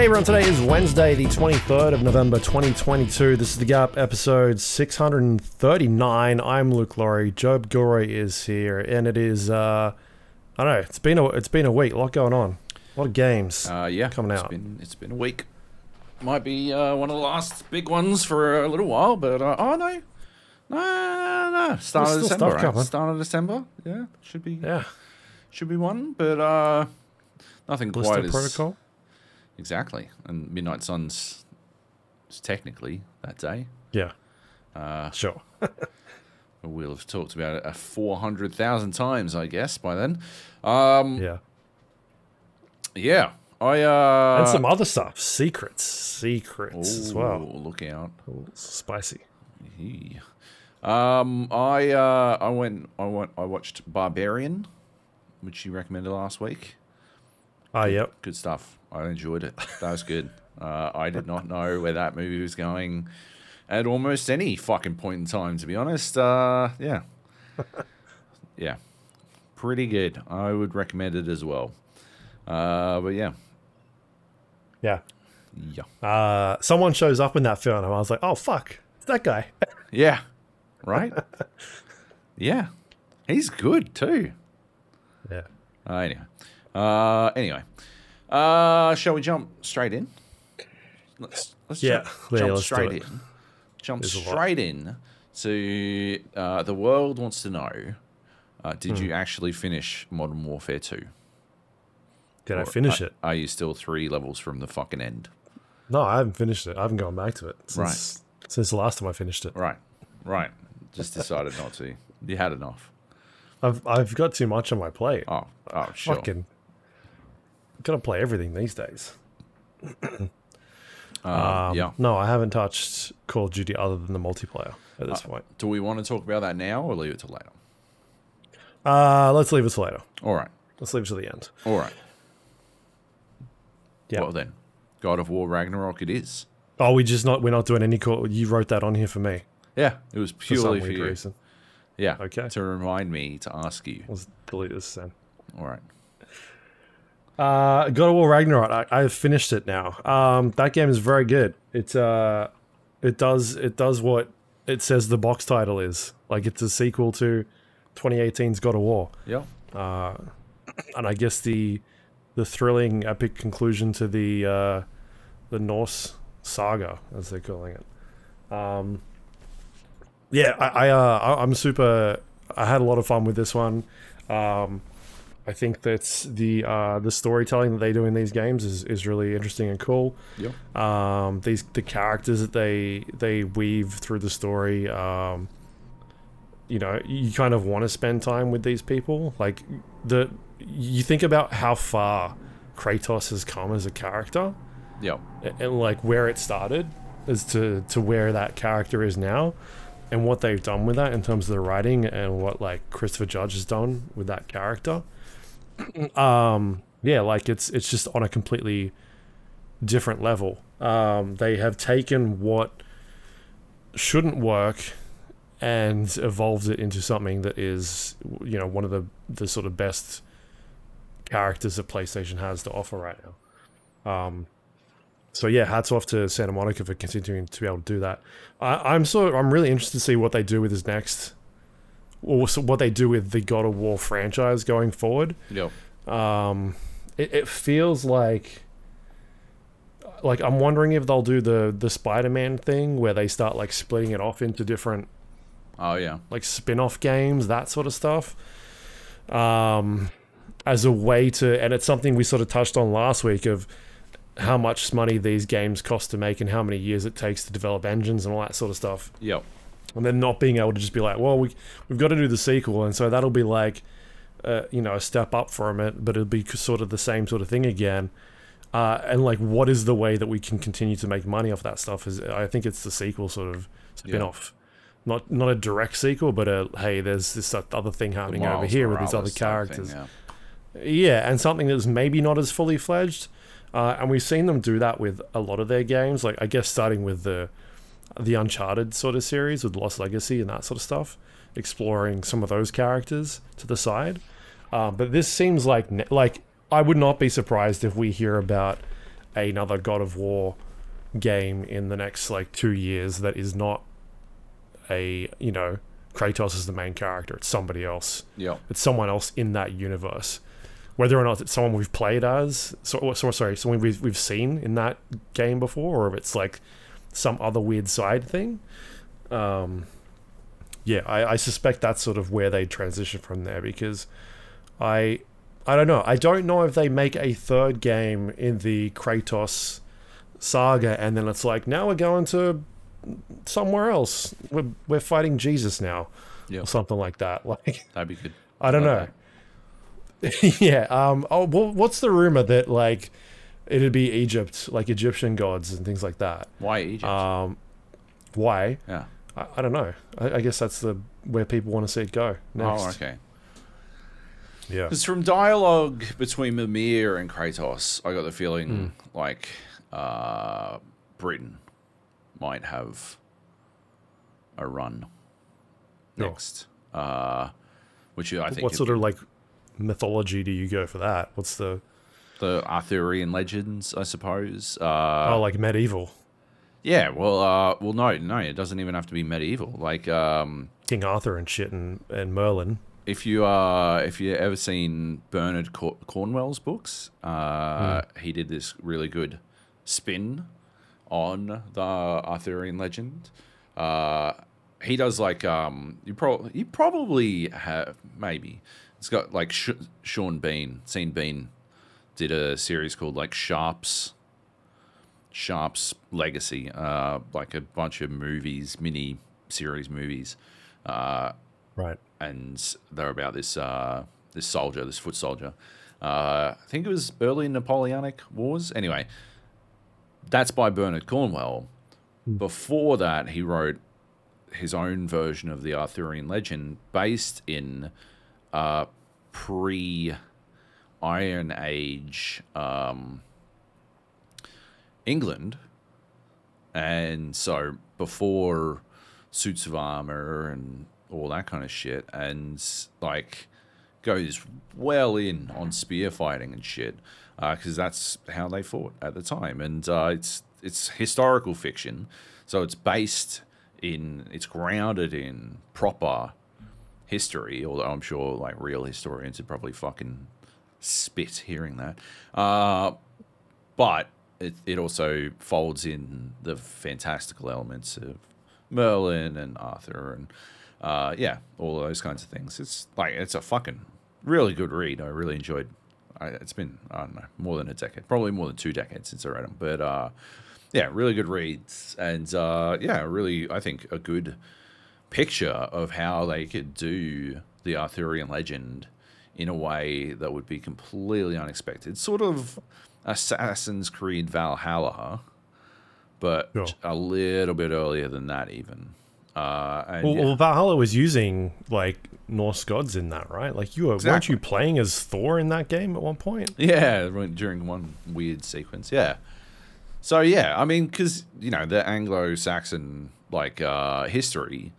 Hey everyone, today is Wednesday, the 23rd of November 2022. This is The Gap, episode 639. I'm Luke Lawrie. Joab Gilroy is here, and it is, uh, I don't know, it's been a, it's been a week, a lot going on. A lot of games. Uh, yeah, Coming it's out. Been, it's been a week. Might be uh, one of the last big ones for a little while, but uh, oh no, no, no, start There's of December. Right? coming. Start of December. Yeah, should be yeah. should be one, but uh, nothing quite Callisto as Protocol. Exactly. And Midnight Suns is technically that day. Yeah. Uh, Sure. we'll have talked about it a four hundred thousand times, I guess, by then. Um, Yeah. yeah, I uh, and some other stuff. Secrets. Secrets as well. ooh, Look out. Ooh, spicy. Yee. Um, I uh, I went I went I watched Barbarian, which you recommended last week. Ah, yep. Good stuff. I enjoyed it. That was good. Uh, I did not know where that movie was going at almost any fucking point in time, to be honest. Uh, yeah, yeah, pretty good. I would recommend it as well. Uh, but yeah, Yeah. yeah, Uh, someone shows up in that film, and I was like, oh, fuck. It's that guy. yeah, right. yeah, he's good too. yeah. Uh, anyway, uh, anyway, uh, shall we jump straight in? Let's let's Yeah. jump, Yeah, jump let's straight in. Jump There's straight in to uh, the world wants to know: uh, Did Hmm. you actually finish Modern Warfare Two? Did I finish are, it? Are you still three levels from the fucking end? No, I haven't finished it. I haven't gone back to it since since the last time I finished it. Right, right. Just decided not to. You had enough. I've I've got too much on my plate. Oh, oh, sure. Fucking gotta play everything these days. Um, Um, yeah. No, I haven't touched Call of Duty other than the multiplayer at this point. Do we want to talk about that now or leave it till later? Uh let's leave it till later. All right. Let's leave it to the end. All right. Yeah. Well then, God of War Ragnarok it is. Oh, we just not we're not doing any call. You wrote that on here for me Yeah, it was for purely for, weird you. reason. Yeah. Okay. To remind me to ask you. Let's delete this then. All right. Uh, God of War Ragnarok. I, I've finished it now. Um, that game is very good. It uh, it does it does what it says the box title is. Like it's a sequel to 2018's God of War, Yeah. and I guess the the thrilling epic conclusion to the uh, the Norse saga, as they're calling it. Um, yeah, I, I uh, I- I'm super. I had a lot of fun with this one. Um, I think that the uh, the storytelling that they do in these games is, is really interesting and cool. Yep. Um, these the characters that they they weave through the story. Um, you know, you kind of want to spend time with these people. Like the you think about how far Kratos has come as a character Yep. and, and like where it started as to to where that character is now and what they've done with that in terms of the writing and what like Christopher Judge has done with that character. um yeah, like it's it's just on a completely different level. Um they have taken what shouldn't work and evolved it into something that is you know one of the the sort of best characters that PlayStation has to offer right now. Um so yeah, hats off to Santa Monica for continuing to be able to do that. I, I'm so I'm really interested to see what they do with his next, or so what they do with the God of War franchise going forward. Yep. Um, it, it feels like, like I'm wondering if they'll do the the Spider-Man thing where they start like splitting it off into different Oh yeah. like spin-off games, that sort of stuff. Um, as a way to, and it's something we sort of touched on last week of how much money these games cost to make and how many years it takes to develop engines and all that sort of stuff. Yep. And then not being able to just be like, well, we we've got to do the sequel, and so that'll be like, uh, you know, a step up from it, but it'll be sort of the same sort of thing again. Uh, and like, what is the way that we can continue to make money off that stuff? Is I think it's the sequel sort of spin-off, not not a direct sequel, but a hey, there's this other thing happening over here with these other type thing, characters. yeah. Yeah, and something that's maybe not as fully fledged. Uh, and we've seen them do that with a lot of their games. Like I guess starting with the the Uncharted sort of series with Lost Legacy and that sort of stuff, exploring some of those characters to the side. Uh, but this seems like ne- like I would not be surprised if we hear about another God of War game in the next like two years that is not a you know Kratos is the main character. It's somebody else. Yeah. It's someone else in that universe. Whether or not it's someone we've played as, so, so sorry, someone we've we've seen in that game before, or if it's like some other weird side thing. Um, yeah, I, I suspect that's sort of where they transition from there because I I don't know. I don't know if they make a third game in the Kratos saga and then it's like now we're going to somewhere else. We're we're fighting Jesus now. Yeah. Or something like that. Like That'd be good. I don't know. yeah. Um. Oh, well, what's the rumor that like it'd be Egypt, like Egyptian gods and things like that? Why Egypt? Um. Why? yeah. I, I don't know. I, I guess that's the where people want to see it go next. Oh, okay. Yeah. Because from dialogue between Mimir and Kratos, I got the feeling like uh, Britain might have a run Sure. next. Uh, which I think What sort of like mythology do you go for that? What's the the Arthurian legends, I suppose. Uh, oh like medieval Yeah, well, uh, well, no, no, it doesn't even have to be medieval. Like, um, King Arthur and shit and, and Merlin? if you uh if you ever seen Bernard Cor- Cornwell's books, uh, he did this really good spin on the Arthurian legend. Uh, he does like um you probably you probably have maybe it's got like Sh- Sean Bean, Sean Bean, did a series called like Sharpe's. Sharpe's Legacy, uh, like a bunch of movies, mini series movies, uh, Right. and they're about this uh, this soldier, this foot soldier. Uh, I think it was early Napoleonic Wars. Anyway, that's by Bernard Cornwell. Before that, he wrote his own version of the Arthurian legend based in uh, pre Iron Age um, England. And so before suits of armor and all that kind of shit, and like goes well in on spear fighting and shit, because that's how they fought at the time. And uh, it's it's historical fiction, so it's based in it's grounded in proper history. Although I'm sure like real historians would probably fucking spit hearing that. Uh, but it, it also folds in the fantastical elements of Merlin and Arthur and uh, yeah, all those kinds of things. It's like it's a fucking really good read. I really enjoyed. I, it's been I don't know more than a decade, probably more than two decades since I read them. But uh, yeah, really good reads, and uh, yeah, really I think a good picture of how they could do the Arthurian legend in a way that would be completely unexpected. Sort of Assassin's Creed Valhalla, but Sure. a little bit earlier than that, even. Uh, and Well, yeah. well, Valhalla was using like Norse gods in that, right? Like you were, weren't you playing as Thor in that game at one point? Yeah, during one weird sequence. Yeah. So yeah, I mean, because you know the Anglo-Saxon like uh, history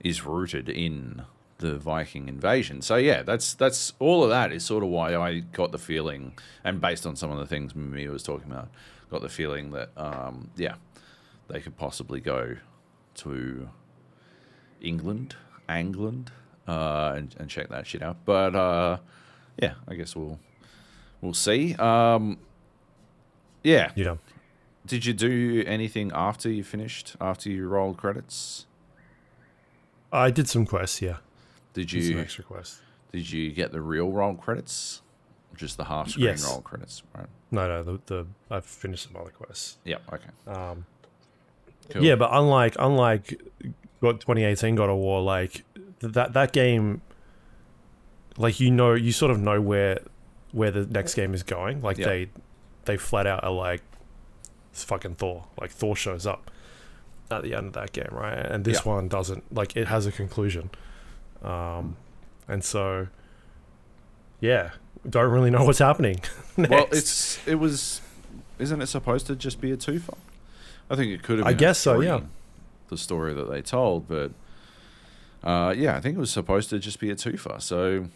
is rooted in the Viking invasion. So yeah, that's that's all of that is sort of why I got the feeling, and based on some of the things Mimir was talking about, got the feeling that um, yeah, they could possibly go to England, England, uh, and, and check that shit out. But uh, yeah, I guess we'll we'll see. Um, yeah. Yeah. Did you do anything after you finished? After you rolled credits? I did some quests, yeah. Did you did you get the real roll credits? Just the half screen Yes. roll credits, right? No, no, the, the I've finished some other quests. Yeah. Okay. Um, Cool. Yeah, but unlike unlike what 2018 God of War, like that that game, like you know, you sort of know where where the next game is going. Like Yeah. they they flat out are like, it's fucking Thor. Like Thor shows up at the end of that game, right? And this Yeah. one doesn't. Like it has a conclusion, um, and so yeah, don't really know what's happening. Well, it's it was, isn't it supposed to just be a twofer? I think it could have. I guess so, yeah. The story that they told, but uh, yeah, I think it was supposed to just be a twofer. So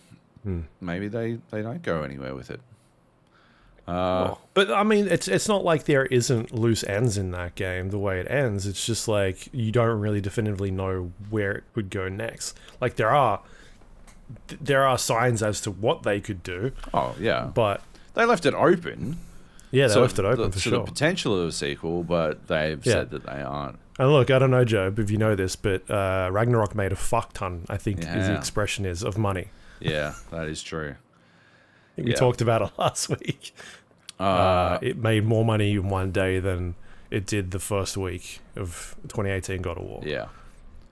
Hmm. maybe they they don't go anywhere with it. Uh, But I mean, it's it's not like there isn't loose ends in that game. The way it ends, it's just like you don't really definitively know where it could go next. Like there are th- there are signs as to what they could do, oh yeah, but they left it open. yeah, they so left it open the, for so sure. the potential of a sequel, but they've Yeah. said that they aren't. And look, I don't know, Joab, if you know this, but uh, Ragnarok made a fuck ton. I think is the expression is of money. Yeah, that is true. We Yeah. talked about it last week. Uh, Uh, it made more money in one day than it did the first week of 2018 God of War. yeah,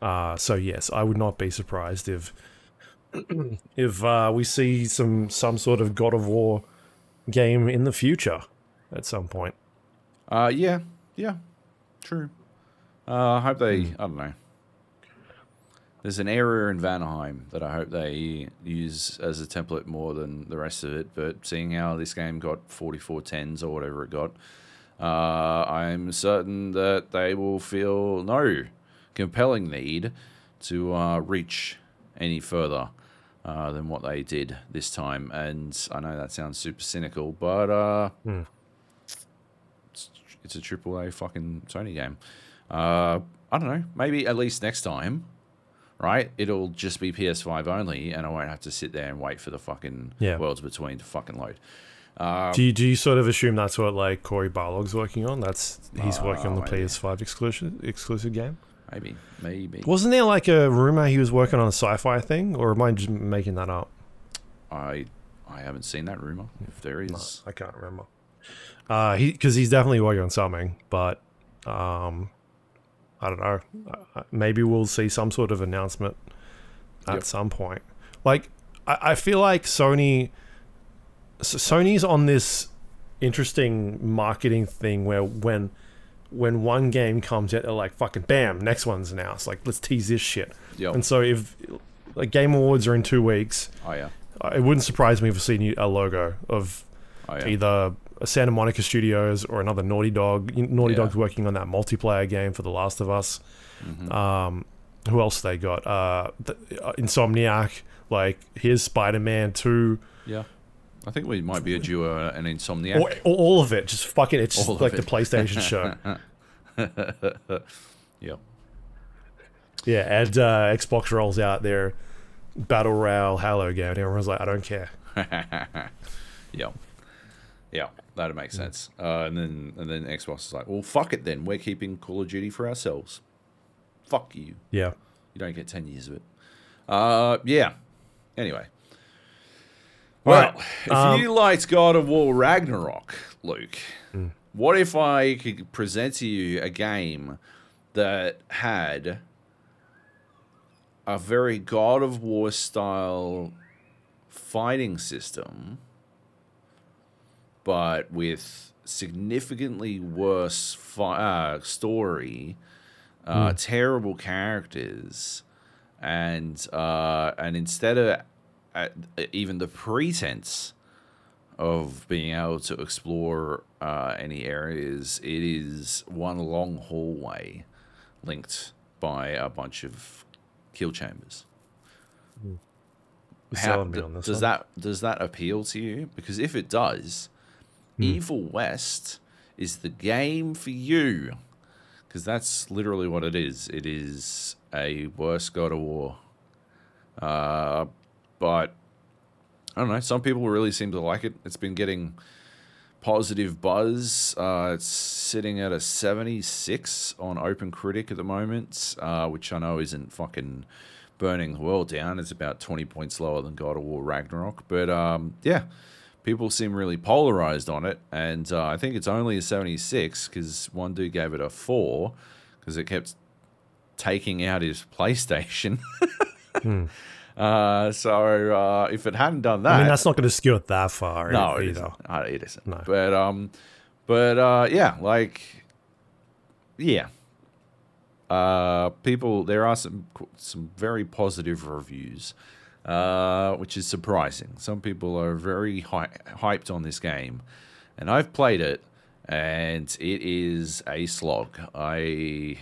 Uh, so yes, I would not be surprised if if uh, we see some some sort of God of War game in the future at some point. uh, yeah, yeah, true. Uh, I hope they. Hmm. I don't know. There's an area in Vanaheim that I hope they use as a template more than the rest of it. But seeing how this game got 44 tens or whatever it got, uh, I'm certain that they will feel no compelling need to uh, reach any further uh, than what they did this time. And I know that sounds super cynical, but uh, Hmm. it's, it's a triple A fucking Sony game. Uh, I don't know. Maybe at least next time, right? It'll just be PS5 only, and I won't have to sit there and wait for the fucking Yeah. worlds between to fucking load. do you do you sort of assume that's what like Cory Barlog's working on? That's he's working on the maybe. PS5 exclusive exclusive game. Maybe, maybe. Wasn't there like a rumor he was working on a sci-fi thing, or am I just making that up? I I haven't seen that rumor. If there is, No, I can't remember. Uh, he because he's definitely working on something, but um, I don't know. Uh, Maybe we'll see some sort of announcement at Yep. some point. Like I, I feel like Sony, Sony's on this interesting marketing thing where when when one game comes out, they're like fucking bam, next one's announced. Like let's tease this shit. Yep. And so if like Game Awards are in two weeks, oh yeah, uh, it wouldn't surprise me if we see a logo of oh yeah, either a Santa Monica Studios or another Naughty Dog. Naughty Yeah. Dog's working on that multiplayer game for The Last of Us. Mhm. Um, who else they got? Uh, the, uh, Insomniac. Like here's Spider Man Two. yeah. I think we might be a duo, and insomniac. Or, or all of it. Just fucking. It's just like the. PlayStation show. yeah. Yeah, and uh, Xbox rolls out their battle royale Halo game, and everyone's like, I don't care. yeah, yeah, that'd make sense. Uh, and then and then Xbox is like, well, fuck it then. We're keeping Call of Duty for ourselves. Fuck you. Yeah. You don't get ten years of it. Uh, yeah. Anyway. Well, right, if um, you liked God of War Ragnarok, Luke, Hmm. what if I could present to you a game that had a very God of War style fighting system, but with significantly worse fi- uh, story, uh, terrible characters, and uh, and instead of uh, even the pretense of being able to explore uh, any areas, it is one long hallway linked by a bunch of kill chambers. You're How- d- does one. that does that appeal to you? Because if it does, Hmm. Evil West is the game for you. Because that's literally what it is. It is a worse God of War. Uh, but I don't know. Some people really seem to like it. It's been getting positive buzz. Uh, it's sitting at a 76 on Open Critic at the moment, uh, which I know isn't fucking burning the world down. It's about 20 points lower than God of War Ragnarok. But um, yeah, people seem really polarized on it. And uh, I think it's only a 76 because one dude gave it a 4 because it kept taking out his PlayStation. Uh, so uh, if it hadn't done that, I mean, that's not going to skew it that far no, it either. isn't. Uh, it isn't. No. But um, but uh, yeah, like, yeah. Uh, people, there are some some very positive reviews, uh, which is surprising. Some people are very hy- hyped on this game, and I've played it, and it is a slog. I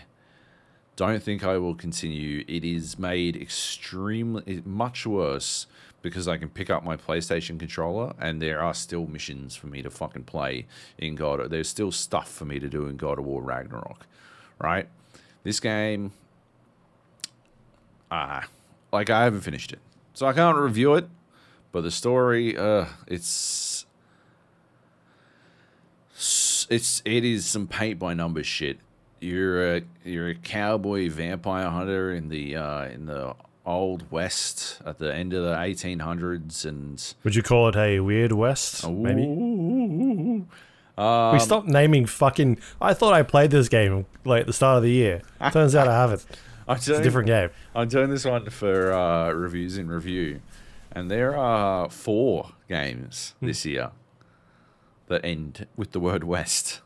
don't think I will continue. It is made extremely much worse because I can pick up my PlayStation controller and there are still missions for me to fucking play in God. There's still stuff for me to do in God of War Ragnarok, right? This game, ah, like I haven't finished it, so I can't review it. But the story, uh, it's it's it is some paint by numbers shit. You're a you're a cowboy vampire hunter in the uh, in the old west at the end of the 1800s, and Would you call it a weird west? Maybe. Ooh. we stopped naming fucking. I thought I played this game like at the start of the year. Turns out I haven't. I'm It's a doing, different game. I'm doing this one for uh, reviews in review, and there are four games Hmm. this year that end with the word West.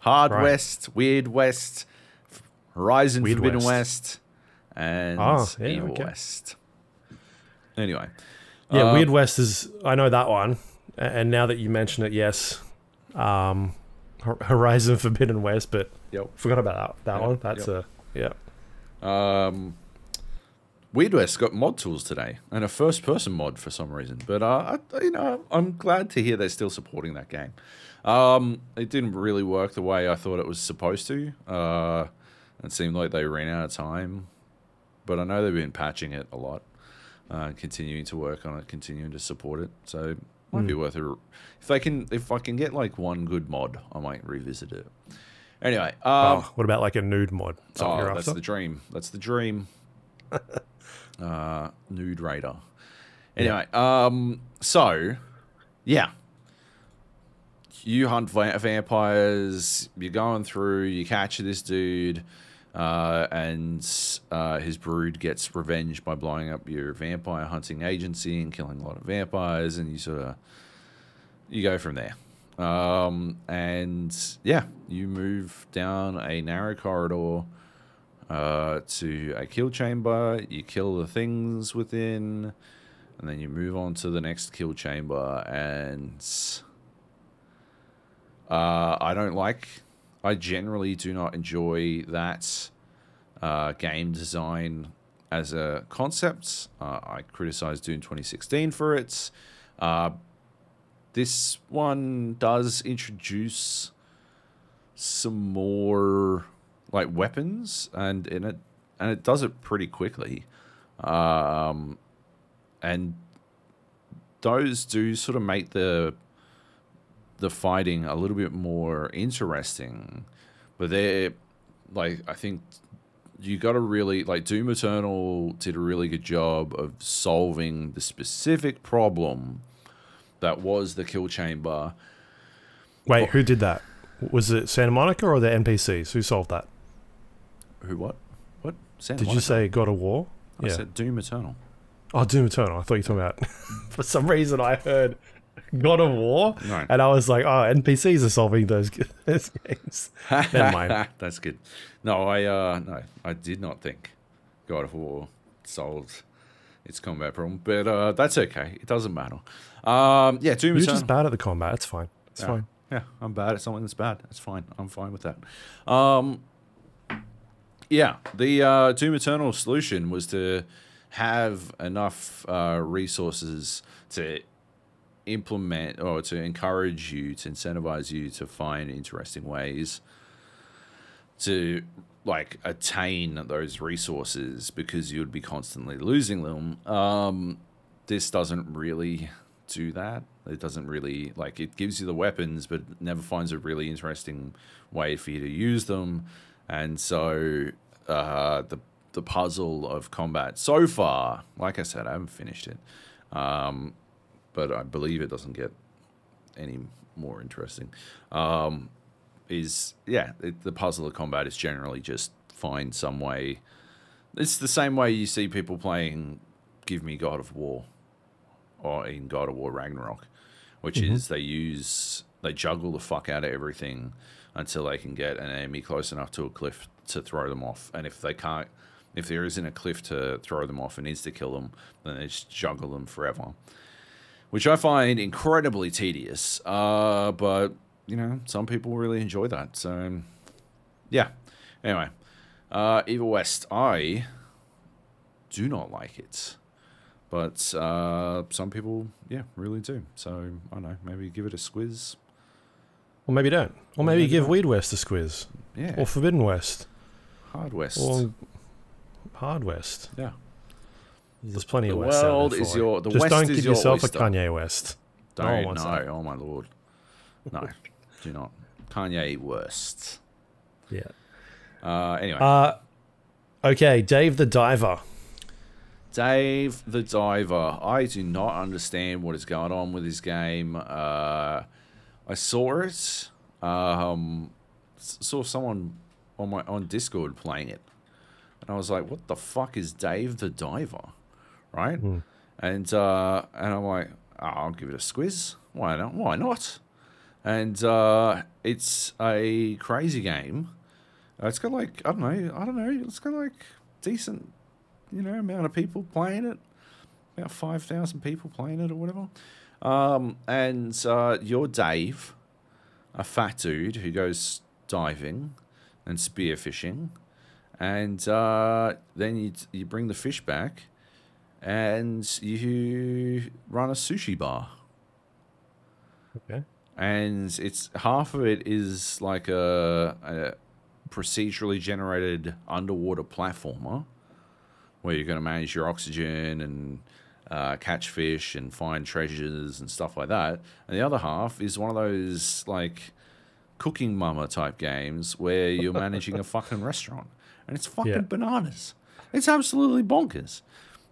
Hard Right. West, Weird West, Horizon Weird Forbidden West. West, and Oh, yeah, Evil okay. West. Anyway, Yeah, uh, Weird West is. I know that one, and now that you mention it, yes, um, Horizon Forbidden West, but Yep. forgot about that, that Yep, one. That's yep. a yeah. Um, Weird West got mod tools today and a first person mod for some reason. But uh, I, you know, I'm glad to hear they're still supporting that game. Um, it didn't really work the way I thought it was supposed to. Uh, it seemed like they ran out of time. But I know they've been patching it a lot, uh, continuing to work on it, continuing to support it. So might be worth it. If they can, if I can get like one good mod, I might revisit it. Anyway, um, oh, what about like a nude mod? Oh, that's after? the dream. That's the dream. uh, nude radar. Anyway, um, so yeah, you hunt va- vampires. You're going through. You catch this dude, uh, and uh, his brood gets revenge by blowing up your vampire hunting agency and killing a lot of vampires. And you sort of you go from there. Um, and yeah, you move down a narrow corridor uh, to a kill chamber. You kill the things within, and then you move on to the next kill chamber. And uh, I don't like. I generally do not enjoy that uh, game design as a concept. Uh, I criticized Doom 2016 for it. This one does introduce some more like weapons and in it and it does it pretty quickly. Um and those do sort of make the the fighting a little bit more interesting. But they're like i think you got to really like doom eternal did a really good job of solving the specific problem that was the kill chamber Wait, who did that? Was it Santa Monica or the NPCs? Who solved that? who what what Santa Did you say God of War? I yeah. said doom eternal Oh, Doom Eternal. I thought you were talking about. For some reason, I heard God of War, No. and I was like, "Oh, NPCs are solving those, those games." Never mind. That's good. No, I uh no, I did not think God of War solved its combat problem, but uh that's okay. It doesn't matter. Um yeah, Doom You're Eternal. just bad at the combat. It's fine. It's yeah. fine. Yeah, I'm bad at something that's bad. That's fine. I'm fine with that. Um yeah, the uh, Doom Eternal solution was to have enough uh, resources to implement or to encourage you, to incentivize you to find interesting ways to like attain those resources because you would be constantly losing them. Um, this doesn't really do that. It doesn't really like it gives you the weapons, but never finds a really interesting way for you to use them. And so uh, the the puzzle of combat so far, like I said, I haven't finished it, um, but I believe it doesn't get any more interesting. Um, is yeah, it, the puzzle of combat is generally just find some way. It's the same way you see people playing Give Me God of War or in God of War Ragnarok, which is they use they juggle the fuck out of everything until they can get an enemy close enough to a cliff to throw them off, and if they can't, if there isn't a cliff to throw them off and needs to kill them, then they just juggle them forever, which I find incredibly tedious. Uh, but you know, some people really enjoy that, so yeah. Anyway, uh, Evil West, I do not like it. But uh, some people, yeah, really do. So I don't know, maybe give it a squiz. Or maybe don't. Or maybe maybe give don't. Weird West a squiz. Yeah, Or Forbidden West. Hard West. Or Hard West. yeah, There's plenty the of West. out there world is your. The Just West don't give your yourself oyster. a Kanye West. Don't wants no, oh my lord, no, do not. Kanye worst. Yeah. Uh, anyway, Uh, okay, Dave the Diver. Dave the Diver. I do not understand what is going on with this game. Uh, I saw it. Um, saw someone on my on Discord playing it, and I was like, "What the fuck is Dave the Diver?" Right? And uh, and I'm like, oh, "I'll give it a squiz. Why not? Why not?" And uh, it's a crazy game. Uh, It's got like I don't know. I don't know. It's got like decent you know, amount of people playing it. About 5,000 people playing it or whatever. Um, and uh, you're Dave, a fat dude who goes diving and spearfishing. And uh, then you, you bring the fish back and you run a sushi bar. Okay. And it's half of it is like a, a procedurally generated underwater platformer where you're going to manage your oxygen and uh, catch fish and find treasures and stuff like that. And the other half is one of those like cooking mama type games where you're managing a fucking restaurant. And it's fucking Yeah. bananas. It's absolutely bonkers.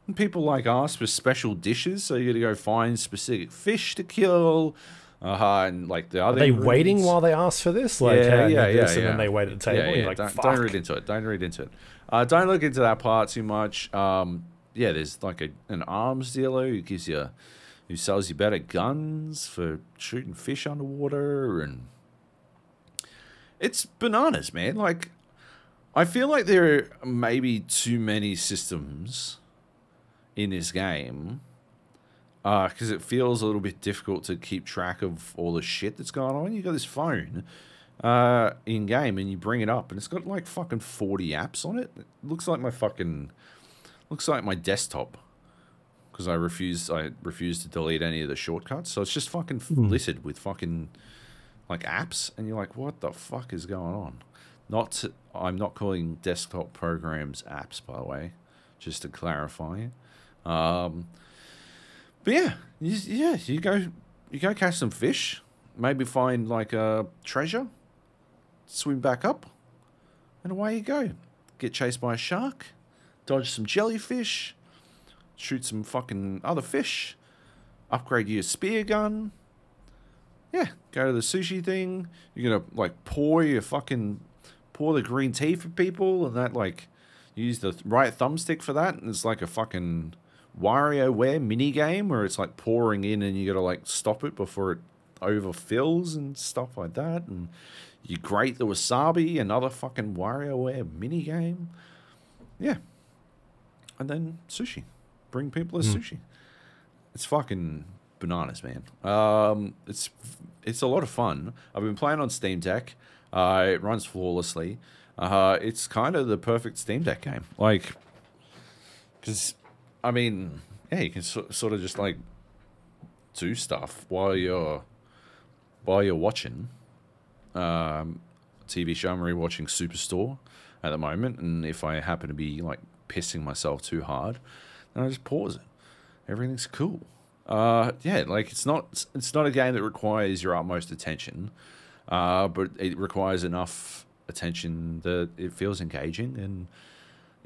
And people like ask for special dishes, so you got to go find specific fish to kill. Uh, huh. and like the Are other they waiting while they ask for this? Like, yeah, hey, I need yeah, this, yeah, and then they wait at the table. Yeah, yeah. you're like, don't, don't read into it. Don't read into it. Uh, don't look into that part too much. Um, yeah, there's like a, an arms dealer who gives you, who sells you better guns for shooting fish underwater, and it's bananas, man. Like, I feel like there are maybe too many systems in this game because it feels a little bit difficult to keep track of all the shit that's going on. You got this phone uh, in game, and you bring it up, and it's got like fucking forty apps on it. It looks like my fucking looks like my desktop because I refuse I refuse to delete any of the shortcuts. So it's just fucking littered with fucking like apps, and you're like, what the fuck is going on? Not to, I'm not calling desktop programs apps, by the way, just to clarify. Um, but yeah, you, yeah, you go you go catch some fish, maybe find like a treasure, swim back up, and away you go. Get chased by a shark, dodge some jellyfish, shoot some fucking other fish, upgrade your spear gun. Yeah, go to the sushi thing. You're gonna like pour your fucking pour the green tea for people, and that like use the right thumbstick for that, and it's like a fucking WarioWare mini game where it's like pouring in, and you gotta like stop it before it overfills and stuff like that, and you grate the wasabi, another fucking WarioWare mini game. Yeah, and then sushi, bring people a sushi. It's fucking bananas, man. Um, it's it's a lot of fun. I've been playing on Steam Deck. Uh, it runs flawlessly. Uh, it's kind of the perfect Steam Deck game. Like, because I mean, yeah, you can so, sort of just like do stuff while you're while you're watching. Um, TV show I'm rewatching Superstore at the moment, and if I happen to be like pissing myself too hard, then I just pause it. Everything's cool. Uh, yeah, like it's not it's not a game that requires your utmost attention, uh, but it requires enough attention that it feels engaging, and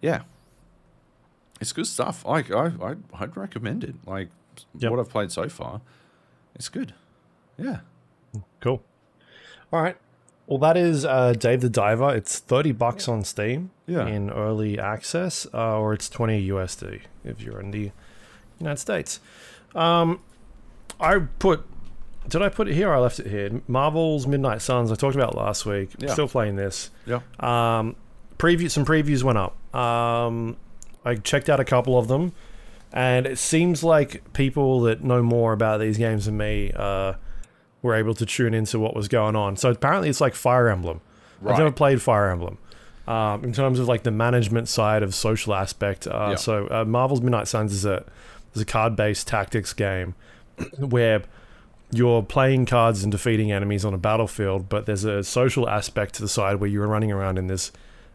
yeah, it's good stuff. Like I I'd, I'd recommend it. Like Yep. what I've played so far, it's good. Yeah. Cool. All right. Well, that is uh, Dave the Diver. It's thirty bucks on Steam Yeah. in early access, uh, or it's twenty USD if you're in the United States. Um, I put. Did I put it here? Or I left it here. Marvel's Midnight Suns. I talked about last week. Yeah. Still playing this. Yeah. Um, preview. Some previews went up. Um, I checked out a couple of them, and it seems like people that know more about these games than me uh, were able to tune into what was going on. So apparently, it's like Fire Emblem. I've never played Fire Emblem. Um, in terms of like the management side of social aspect, uh, Yeah. so uh, Marvel's Midnight Suns is a there's a card-based tactics game where you're playing cards and defeating enemies on a battlefield, but there's a social aspect to the side where you're running around in this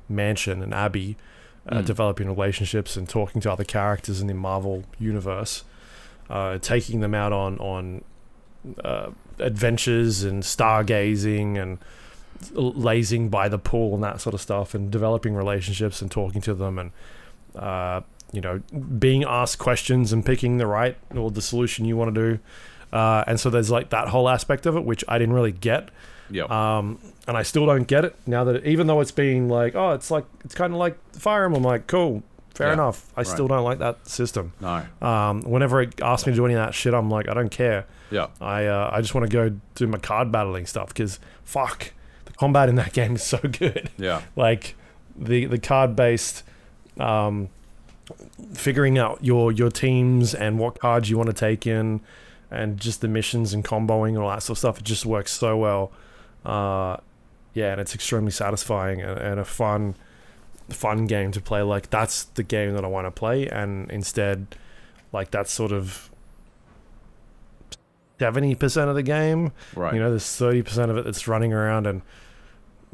mansion, an abbey, uh, Mm. developing relationships and talking to other characters in the Marvel universe, uh, taking them out on on uh, adventures and stargazing and lazing by the pool and that sort of stuff, and developing relationships and talking to them and uh, you know being asked questions and picking the right or the solution you want to do. Uh, and so there's like that whole aspect of it, which I didn't really get. Yep. Um, and I still don't get it now that even though it's being like, oh, it's like it's kind of like Fire Emblem. Like, cool, fair Yeah, enough. I right. still don't like that system. no. Um, whenever it asks me to do any of that shit, I'm like, I don't care. Yeah. I uh, I just want to go do my card battling stuff because fuck, the combat in that game is so good. Yeah. like the the card based, um, figuring out your your teams and what cards you want to take in, and just the missions and comboing and all that sort of stuff. It just works so well. Uh, yeah, and it's extremely satisfying and, and a fun fun game to play. Like that's the game that I want to play, and instead, like that's sort of seventy percent of the game. Right. You know, there's thirty percent of it that's running around and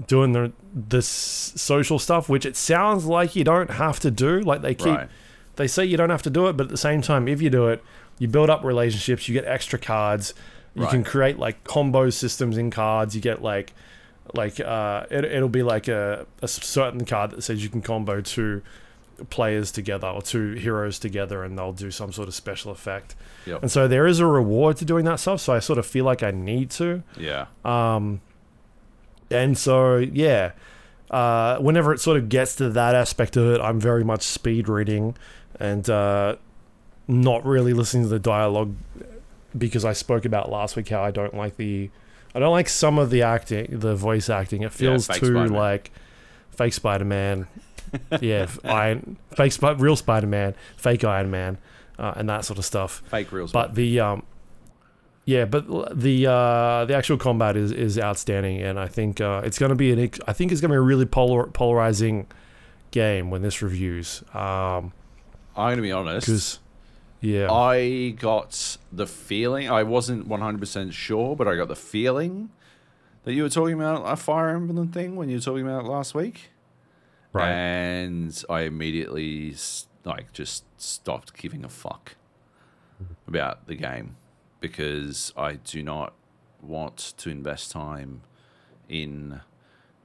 doing the this social stuff, which it sounds like you don't have to do. Like they keep right. they say you don't have to do it, but at the same time, if you do it, you build up relationships, you get extra cards, you can create like combo systems in cards. You get like like uh, it, it'll be like a, a certain card that says you can combo two players together or two heroes together, and they'll do some sort of special effect. Yep. And so there is a reward to doing that stuff. So I sort of feel like I need to. Yeah. Um, and so yeah, uh, whenever it sort of gets to that aspect of it, I'm very much speed reading and uh, not really listening to the dialogue because I spoke about last week how I don't like the, I don't like some of the acting, the voice acting. It feels fake too Spider-Man. like fake Spider Man. yeah, Iron, fake, Spi- real Spider Man, fake Iron Man, uh, and that sort of stuff. Fake real But the um, yeah, but the uh, the actual combat is is outstanding, and I think uh, it's going to be an I think it's going to be a really polar- polarizing game when this reviews. Um, I'm gonna be honest. Yeah, I got the feeling I wasn't 100% sure, but I got the feeling that you were talking about a Fire Emblem thing when you were talking about it last week. right, And I immediately like just stopped giving a fuck about the game because I do not want to invest time in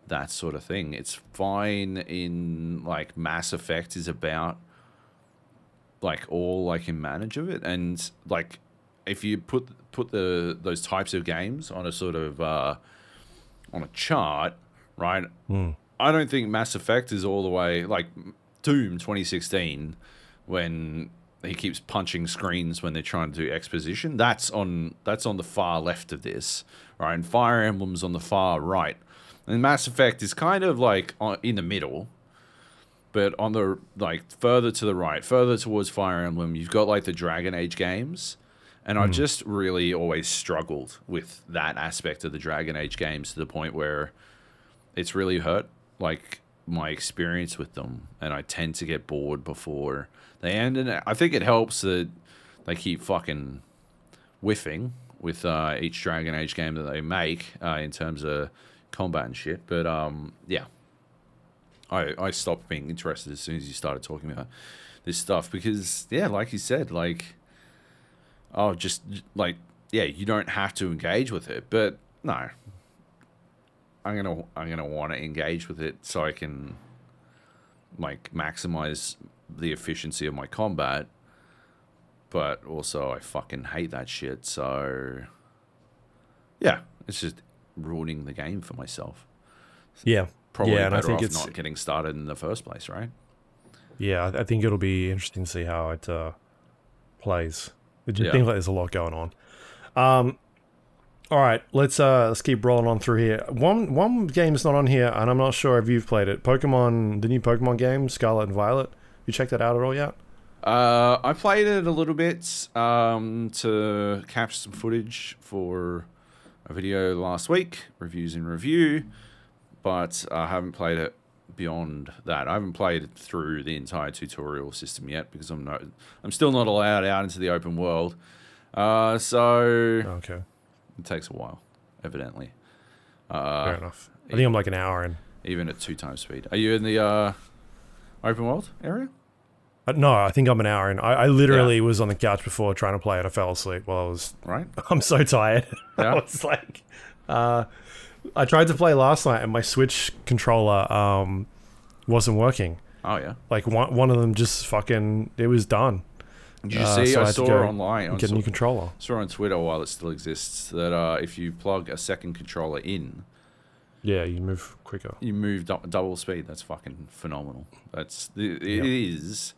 that sort of thing. It's fine in like Mass Effect is about like all I can manage of it and like if you put put the those types of games on a sort of uh on a chart, right? I don't think Mass Effect is all the way like Doom 2016 when he keeps punching screens when they're trying to do exposition. That's on that's on the far left of this, right? And Fire Emblem's on the far right. And Mass Effect is kind of like in the middle, but on the like further to the right, further towards Fire Emblem, you've got like the Dragon Age games. And I've just really always struggled with that aspect of the Dragon Age games to the point where it's really hurt like my experience with them and I tend to get bored before they end and I think it helps that they keep fucking whiffing with uh, each Dragon Age game that they make uh, in terms of combat and shit but um yeah I I stopped being interested as soon as you started talking about this stuff because yeah like you said like oh just like yeah you don't have to engage with it but no I'm gonna I'm gonna want to engage with it so I can like maximize the efficiency of my combat. But also I fucking hate that shit. So yeah, it's just ruining the game for myself. yeah, Probably yeah, and I think off it's not getting started in the first place, right? yeah, I think it'll be interesting to see how it uh, plays. It Yeah. seems like there's a lot going on. Um, all right, let's uh let's keep rolling on through here. One one game is not on here, and I'm not sure if you've played it. Pokemon, the new Pokemon game, Scarlet and Violet. You checked that out at all yet? Uh, I played it a little bit um, to capture some footage for a video last week, reviews in review, but I haven't played it beyond that. I haven't played it through the entire tutorial system yet because I'm not. I'm still not allowed out into the open world. Uh, so Okay, it takes a while, evidently. fair Uh, enough. I think I'm like an hour in. even at two times speed. Are you in the uh, open world area? Uh, no, I think I'm an hour in. I, I literally was on the couch before trying to play it. I fell asleep while I was. Right. I'm so tired. Yeah. I was like, uh, I tried to play last night and my Switch controller um wasn't working. Oh yeah. Like one one of them just fucking it was done. Did you Uh, see? so I I saw online. I Get a new controller. saw on Twitter while it still exists that uh, if you plug a second controller in, Yeah, you move quicker. you move du- double speed. That's fucking phenomenal. That's it, it Yep. is.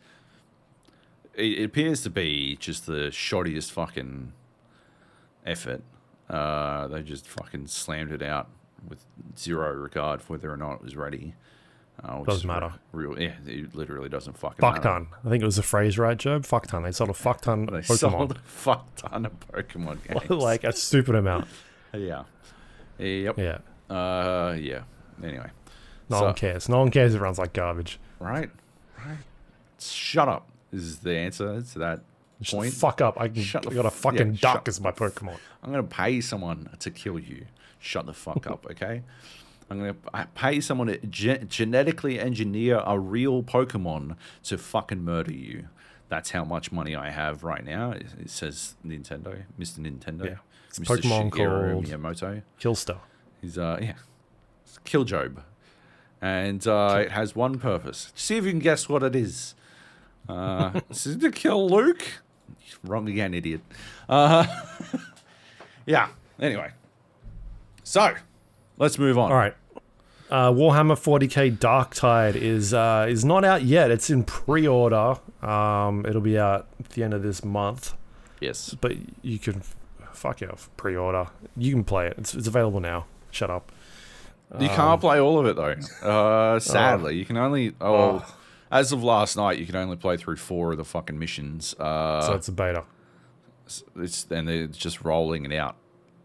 It, it appears to be just the shoddiest fucking effort. Uh, they just fucking slammed it out with zero regard for whether or not it was ready. Uh, Doesn't matter. Real, yeah, it literally doesn't fucking Fuck matter. ton. I think it was a phrase, right, Joab? Fuck ton. They sold a fuck ton They Pokemon. sold a fuck ton of Pokemon games. like a stupid amount. yeah, yep, Yeah. uh, yeah. Anyway, No So- one cares. No one cares if it runs like garbage. right, right. Shut up is the answer to that Just point. fuck up. I, can, Shut I got a fucking yeah, duck as my Pokemon. I'm gonna pay someone to kill you. Shut the fuck up, okay? I'm gonna pay someone to ge- genetically engineer a real Pokemon to fucking murder you. That's how much money I have right now. It, it says Nintendo, Mr. Nintendo, Yeah. It's Mr. Pokemon Shigeru called- Miyamoto. Killstar. He's uh yeah, it's Killjob, and uh, it has one purpose. See if you can guess what it is. Uh, this is to kill Luke. Wrong again, idiot. Uh, yeah. Anyway, so let's move on. All right. Uh, Warhammer 40k Darktide is uh, is not out yet. It's in pre-order. Um, it'll be out at the end of this month. Yes. But you can fuck it off pre-order. You can play it. It's, it's available now. Shut up. You can't play all of it though. Uh, sadly, you can only. Oh, Oh. as of last night, you can only play through four of the fucking missions. Uh, So it's a beta. it's and they're just rolling it out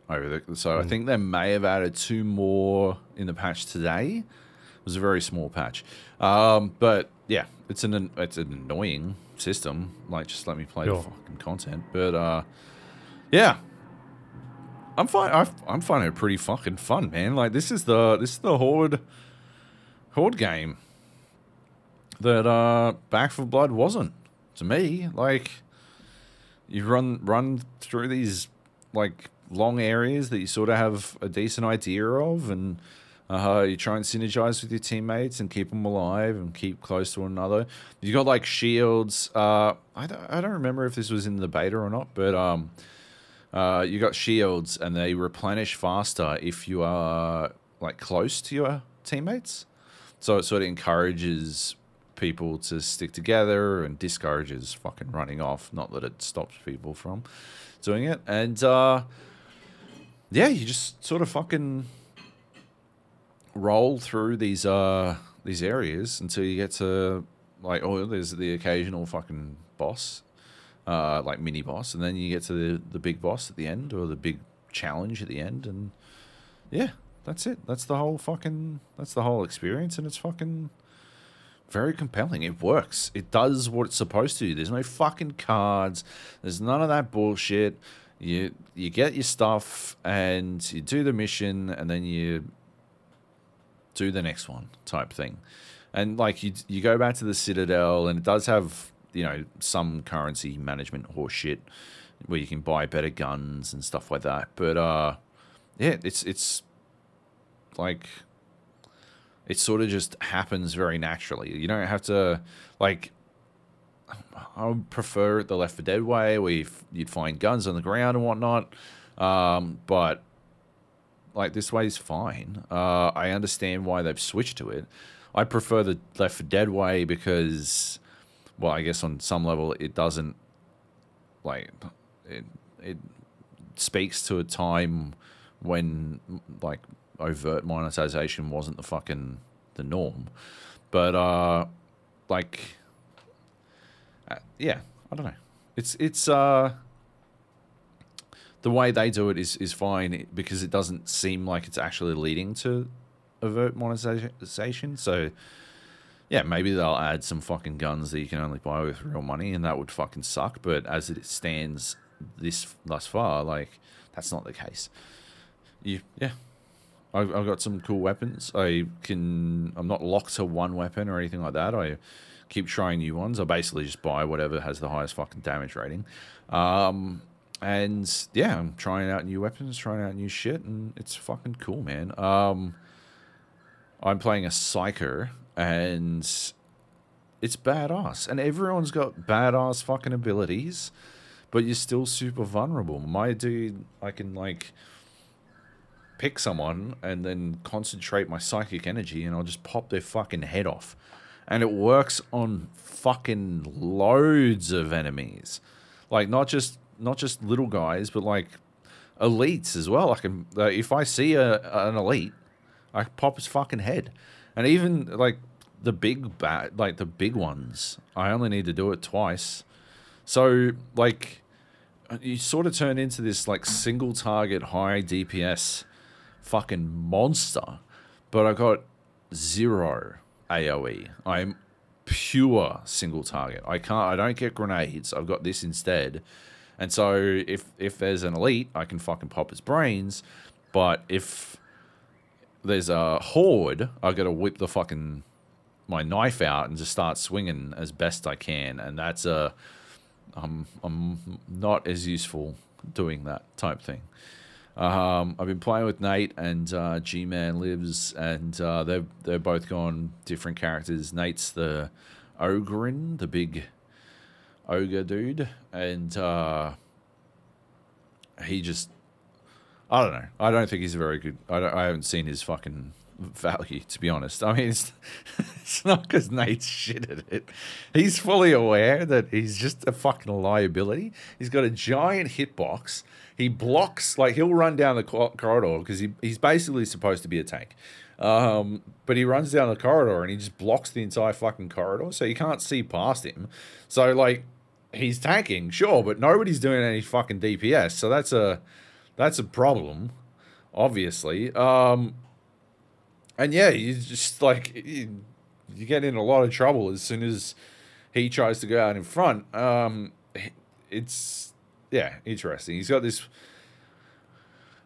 over the. So Hmm. I think they may have added two more in the patch today. It was a very small patch, um, but yeah, it's an it's an annoying system. Like, just let me play the fucking content. But uh, yeah, I'm fine. i I'm finding it pretty fucking fun, man. Like this is the this is the horde horde game that uh, Back 4 Blood wasn't to me. Like you run run through these like long areas that you sort of have a decent idea of, and uh, you try and synergize with your teammates and keep them alive and keep close to one another. You got like shields. Uh, I don't, I don't remember if this was in the beta or not, but um, uh, you got shields and they replenish faster if you are like close to your teammates. So it sort of encourages people to stick together and discourages fucking running off. Not that it stops people from doing it. And uh, yeah, you just sort of fucking roll through these uh these areas until you get to like oh there's the occasional fucking boss uh like mini boss and then you get to the the big boss at the end or the big challenge at the end and yeah that's it. That's the whole fucking that's the whole experience and it's fucking very compelling. It works. It does what it's supposed to. There's no fucking cards. There's none of that bullshit you you get your stuff and you do the mission and then you do the next one type thing. And like you you go back to the Citadel and it does have, you know, some currency management horseshit where you can buy better guns and stuff like that. But uh yeah, it's it's like it sort of just happens very naturally. You don't have to like I would prefer the Left 4 Dead way, where you f- you'd find guns on the ground and whatnot. Um, but like this way is fine. Uh, I understand why they've switched to it. I prefer the Left 4 Dead way because, well, I guess on some level it doesn't like it. It speaks to a time when like overt monetization wasn't the fucking the norm. But uh, like uh, yeah, I don't know. It's it's uh the way they do it is is fine because it doesn't seem like it's actually leading to overt monetization. So yeah, maybe they'll add some fucking guns that you can only buy with real money, and that would fucking suck. But as it stands this thus far, like that's not the case. You yeah. I've, I've got some cool weapons. I can. I'm not locked to one weapon or anything like that. I keep trying new ones. I basically just buy whatever has the highest fucking damage rating. Um, and yeah, I'm trying out new weapons, trying out new shit, and it's fucking cool, man. Um, I'm playing a psyker, and it's badass, and everyone's got badass fucking abilities, but you're still super vulnerable. My dude, I can like pick someone and then concentrate my psychic energy, and I'll just pop their fucking head off, and it works on fucking loads of enemies, like not just not just little guys, but like elites as well. I can uh, if I see a an elite, I pop his fucking head, and even like the big bat, like the big ones, I only need to do it twice. So like, you sort of turn into this like single target high DPS fucking monster, but I got zero AOE. I'm pure single target. I can't. I don't get grenades. I've got this instead and so if if there's an elite, I can fucking pop his brains. But if there's a horde, I got to whip the fucking my knife out and just start swinging as best I can. And that's a I'm I'm not as useful doing that type thing. Um, I've been playing with Nate and uh, G Man lives, and uh, they're they're both gone different characters. Nate's the Ogryn, the big ogre dude, and uh, he just I don't know. I don't think he's a very good. I, I haven't seen his fucking value to be honest. I mean, it's, it's not because Nate's shit at it. He's fully aware that he's just a fucking liability. He's got a giant hitbox. He blocks like he'll run down the corridor because he, he's basically supposed to be a tank. Um, but he runs down the corridor and he just blocks the entire fucking corridor, so you can't see past him. So like he's tanking, sure, but nobody's doing any fucking DPS, so that's a that's a problem, obviously. Um, and yeah, you just like you, you, get in a lot of trouble as soon as he tries to go out in front. Um, it's yeah, interesting. He's got this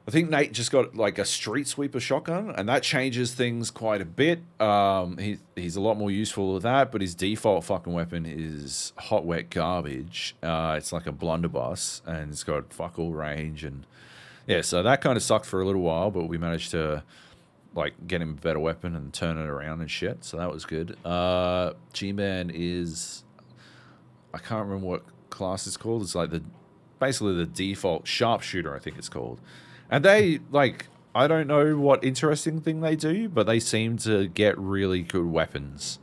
I think Nate just got like a street sweeper shotgun, and that changes things quite a bit. Um, he, he's a lot more useful with that, but his default fucking weapon is hot wet garbage. Uh, it's like a blunderbuss, and it's got fuck all range, and yeah, so that kind of sucked for a little while, but we managed to like get him a better weapon and turn it around and shit. So that was good. Uh, G Man is I can't remember what class it's called. It's like the basically the default sharpshooter, I think it's called. And they like I don't know what interesting thing they do, but they seem to get really good weapons.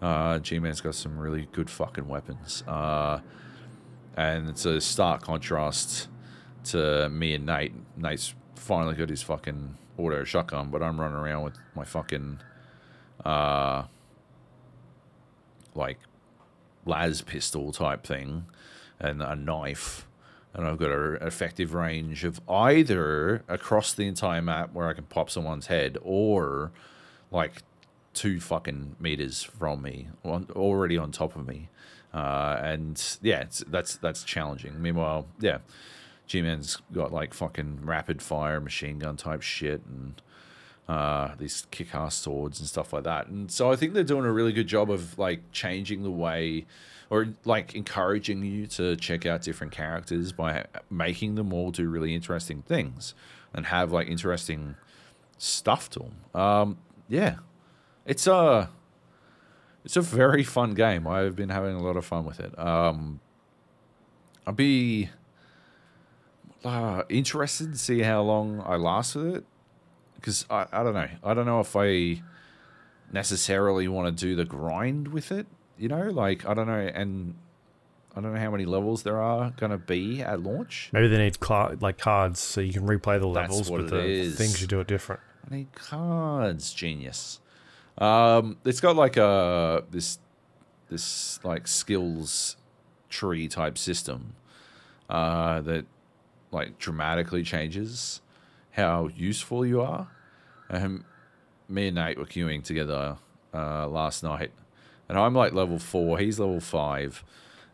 Uh, G-Man's got some really good fucking weapons. Uh, and it's a stark contrast to me and Nate. Nate's finally got his fucking auto shotgun, but I'm running around with my fucking uh, like las pistol type thing and a knife and I've got an effective range of either across the entire map where I can pop someone's head or like two fucking meters from me, already on top of me. Uh, and yeah, that's that's challenging. Meanwhile, yeah, G-Man's got like fucking rapid fire machine gun type shit and uh, these kick-ass swords and stuff like that. And so I think they're doing a really good job of like changing the way or like encouraging you to check out different characters by making them all do really interesting things and have like interesting stuff to them. Um, yeah, it's a it's a very fun game. I've been having a lot of fun with it. Um, I'll be uh, interested to see how long I last with it because I, I don't know. I don't know if I necessarily want to do the grind with it you know, like I don't know, and I don't know how many levels there are going to be at launch. Maybe they need cl- like cards so you can replay the levels, but the is. things you do it different. I need cards, genius. Um, it's got like a this this like skills tree type system uh, that like dramatically changes how useful you are. Um, me and Nate were queuing together uh, last night, and I'm like level four. He's level five,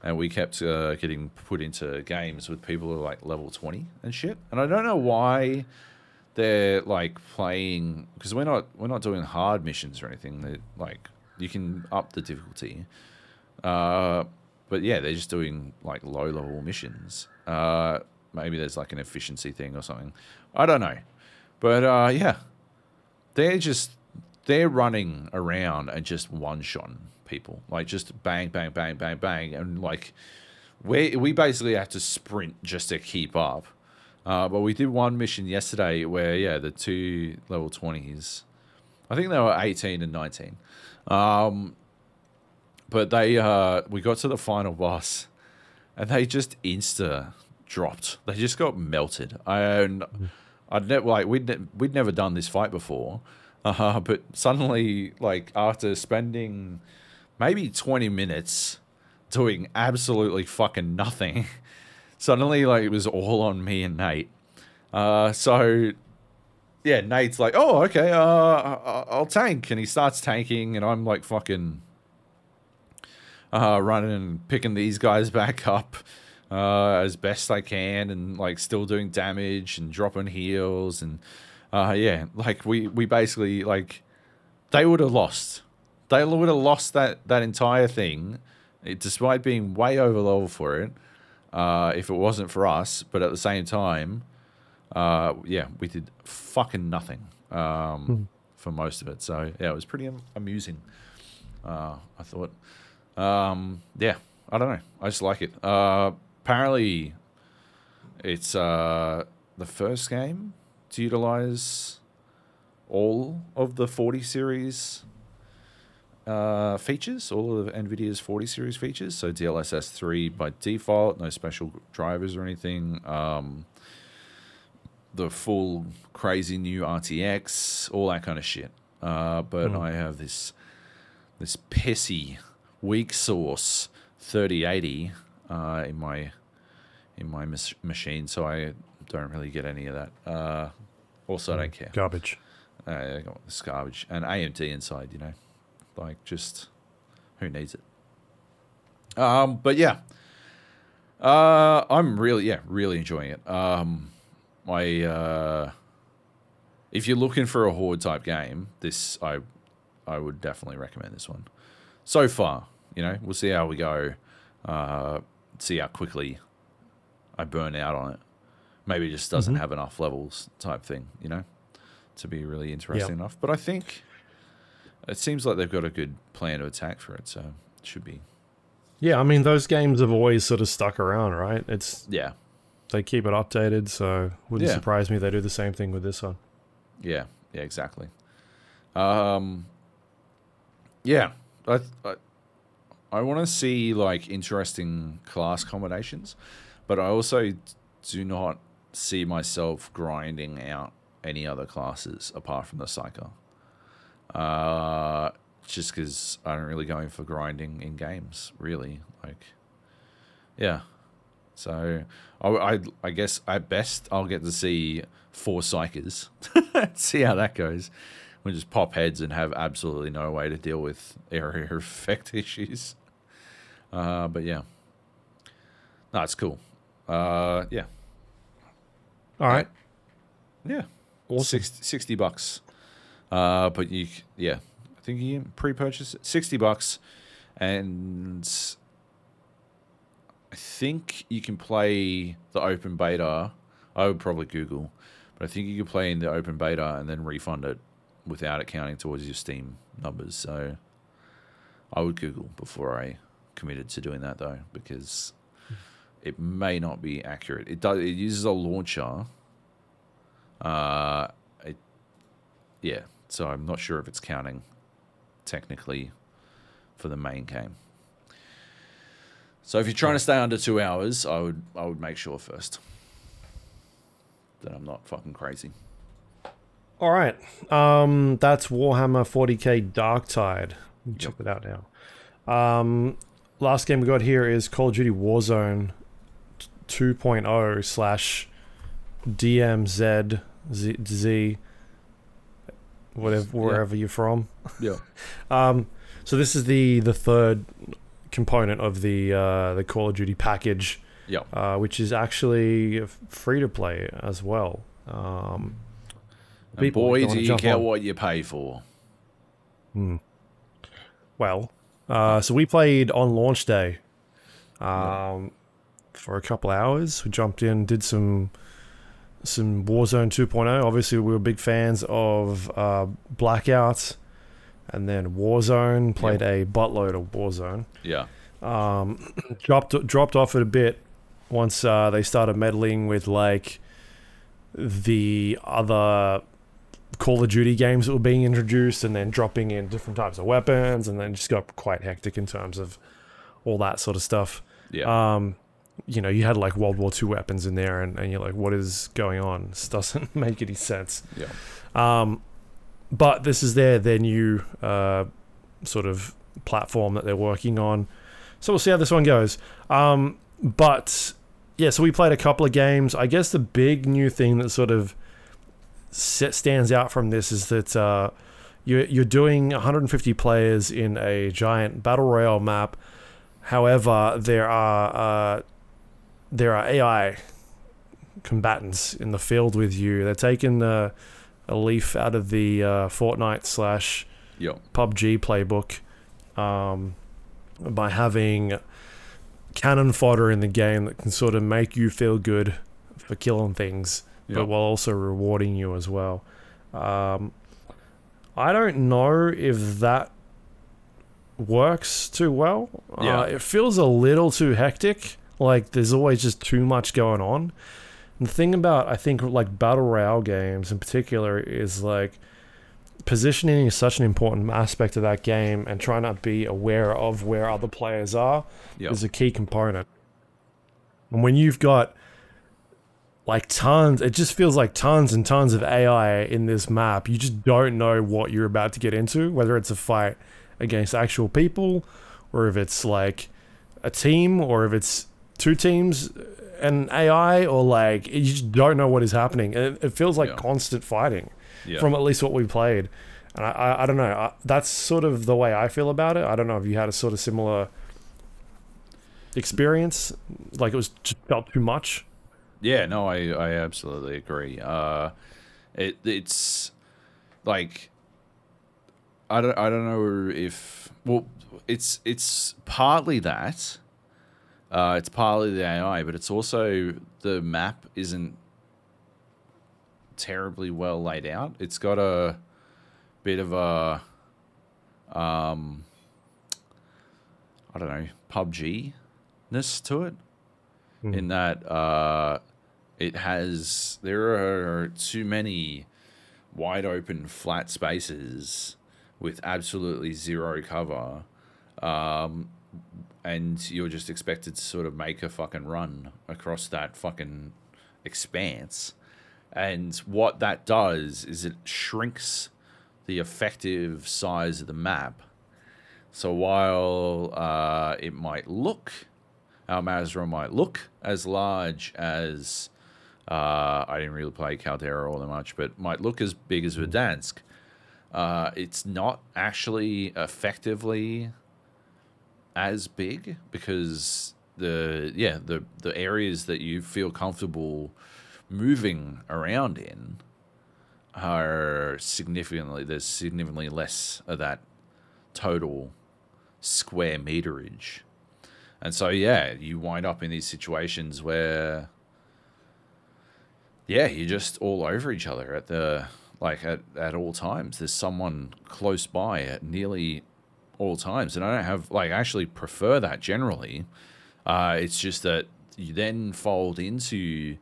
and we kept uh, getting put into games with people who are like level twenty and shit. And I don't know why they're like playing because we're not we're not doing hard missions or anything. They're like you can up the difficulty. Uh, but yeah, they're just doing like low level missions. Uh, maybe there's like an efficiency thing or something. I don't know. But uh, yeah, they're just they're running around and just one shotting people, like just bang, bang, bang, bang, bang, and like we we basically have to sprint just to keep up. Uh, but we did one mission yesterday where yeah, the two level twenties, I think they were eighteen and nineteen. Um, but they uh, we got to the final boss, and they just insta dropped. They just got melted. And I'd never like we'd ne- we'd never done this fight before, uh, but suddenly like after spending maybe twenty minutes doing absolutely fucking nothing, suddenly like it was all on me and Nate. Uh, so yeah, Nate's like, oh okay, uh, I'll tank, and he starts tanking, and I'm like fucking uh, running and picking these guys back up uh, as best I can, and like still doing damage and dropping heals, and uh, yeah, like we we basically like they would have lost. They would have lost that that entire thing, eh, despite being way over level for it. Uh, if it wasn't for us, but at the same time, uh, yeah, we did fucking nothing um, for most of it. So yeah, it was pretty am- amusing. Uh, I thought. Um, yeah, I don't know. I just like it. Uh, apparently, it's uh, the first game to utilize all of the 40 series uh, features, all of NVIDIA's 40 series features. So DLSS 3 by default, no special drivers or anything. Um, the full crazy new RTX, all that kind of shit. Uh, but I have this this pissy weak source 3080 uh, in my in my mach- machine, so I don't really get any of that. Uh, also, I don't care. Garbage. Uh, I got this garbage and AMD inside, you know, like just who needs it? Um, but yeah, uh, I'm really yeah really enjoying it. Um, I uh, if you're looking for a horde type game, this I I would definitely recommend this one. So far, you know, we'll see how we go. Uh, see how quickly I burn out on it. Maybe it just doesn't have enough levels type thing, you know, to be really interesting enough. But I think it seems like they've got a good plan of attack for it, so it should be. Yeah, I mean those games have always sort of stuck around, right? It's Yeah, they keep it updated, so wouldn't Yeah. surprise me they do the same thing with this one. yeah, yeah, exactly. Um, yeah, I I, I want to see like interesting class combinations, but I also do not see myself grinding out any other classes apart from the psyker. Uh, just because I don't really go in for grinding in games, really. Like, yeah. So I, I, I guess at best I'll get to see four psykers, see how that goes. We'll just pop heads and have absolutely no way to deal with area effect issues. Uh, but yeah, no, it's cool. Uh, yeah, All right. yeah, Awesome. 60, 60 bucks. Uh, but you, yeah, I think you pre-purchase. Sixty bucks, and I think you can play the open beta. I would probably Google, but I think you can play in the open beta and then refund it without it counting towards your Steam numbers. So I would Google before I committed to doing that though, because it may not be accurate. It does. It uses a launcher. Uh, it, yeah. So I'm not sure if it's counting technically for the main game. So if you're trying to stay under two hours, I would I would make sure first that I'm not fucking crazy. All right. Um, that's Warhammer 40k Darktide. Check Yep. it out now. Um, last game we got here is Call of Duty Warzone 2.0 slash DMZ Z, Z whatever wherever you're from. Yeah. Um, so this is the the third component of the uh, the Call of Duty package, Yeah. uh, which is actually free to play as well. Um, boy, do you care on. what you pay for. Hmm. well, uh, so we played on launch day um, for a couple hours. We jumped in, did some some Warzone 2.0. Obviously, we were big fans of uh, Blackout, and then Warzone. Played a buttload of Warzone. Yeah. um, dropped dropped off it a bit once uh, they started meddling with like the other Call of Duty games that were being introduced, and then dropping in different types of weapons, and then just got quite hectic in terms of all that sort of stuff. Yeah. Um, you know, you had like World War II weapons in there, and, and you're like, what is going on? This doesn't make any sense. yeah. Um, but this is their their new uh, sort of platform that they're working on. So we'll see how this one goes. Um, but yeah, so we played a couple of games. I guess the big new thing that sort of set, stands out from this is that uh, you're you're doing 150 players in a giant battle royale map. However, there are uh, there are AI combatants in the field with you. They're taking a leaf out of the uh, Fortnite slash Yeah. PUBG playbook um, by having cannon fodder in the game that can sort of make you feel good for killing things, Yeah. but while also rewarding you as well. Um, I don't know if that works too well. Yeah. Uh, it feels a little too hectic. Like there's always just too much going on. And the thing about I think like battle royale games in particular is like positioning is such an important aspect of that game, and trying to be aware of where other players are Yeah. is a key component. And when you've got like tons, it just feels like tons and tons of AI in this map. You just don't know what you're about to get into, whether it's a fight against actual people, or if it's like a team, or if it's two teams and AI, or like you just don't know what is happening. It, it feels like Yeah. constant fighting Yeah. from at least what we played. And I, I, I don't know. I, that's sort of the way I feel about it. I don't know if you had a sort of similar experience, like it was just felt too much. Yeah, no, I, I absolutely agree. Uh, it it's like I don't I don't know if well it's it's partly that. Uh, it's partly the AI, but it's also the map isn't terribly well laid out. It's got a bit of a um I don't know, PUBG ness to it. In that uh it has there are too many wide open flat spaces with absolutely zero cover. Um and you're just expected to sort of make a fucking run across that fucking expanse. And what that does is it shrinks the effective size of the map. So while uh, it might look, Al Mazrah might look as large as, uh, I didn't really play Caldera all that much, but might look as big as Verdansk, uh, it's not actually effectively as big because the yeah the the areas that you feel comfortable moving around in are significantly there's significantly less of that total square meterage. And so yeah you wind up in these situations where yeah you're just all over each other at the like at, at all times. There's someone close by at nearly all times and i don't have like i actually prefer that generally. Uh, it's just that you then fold into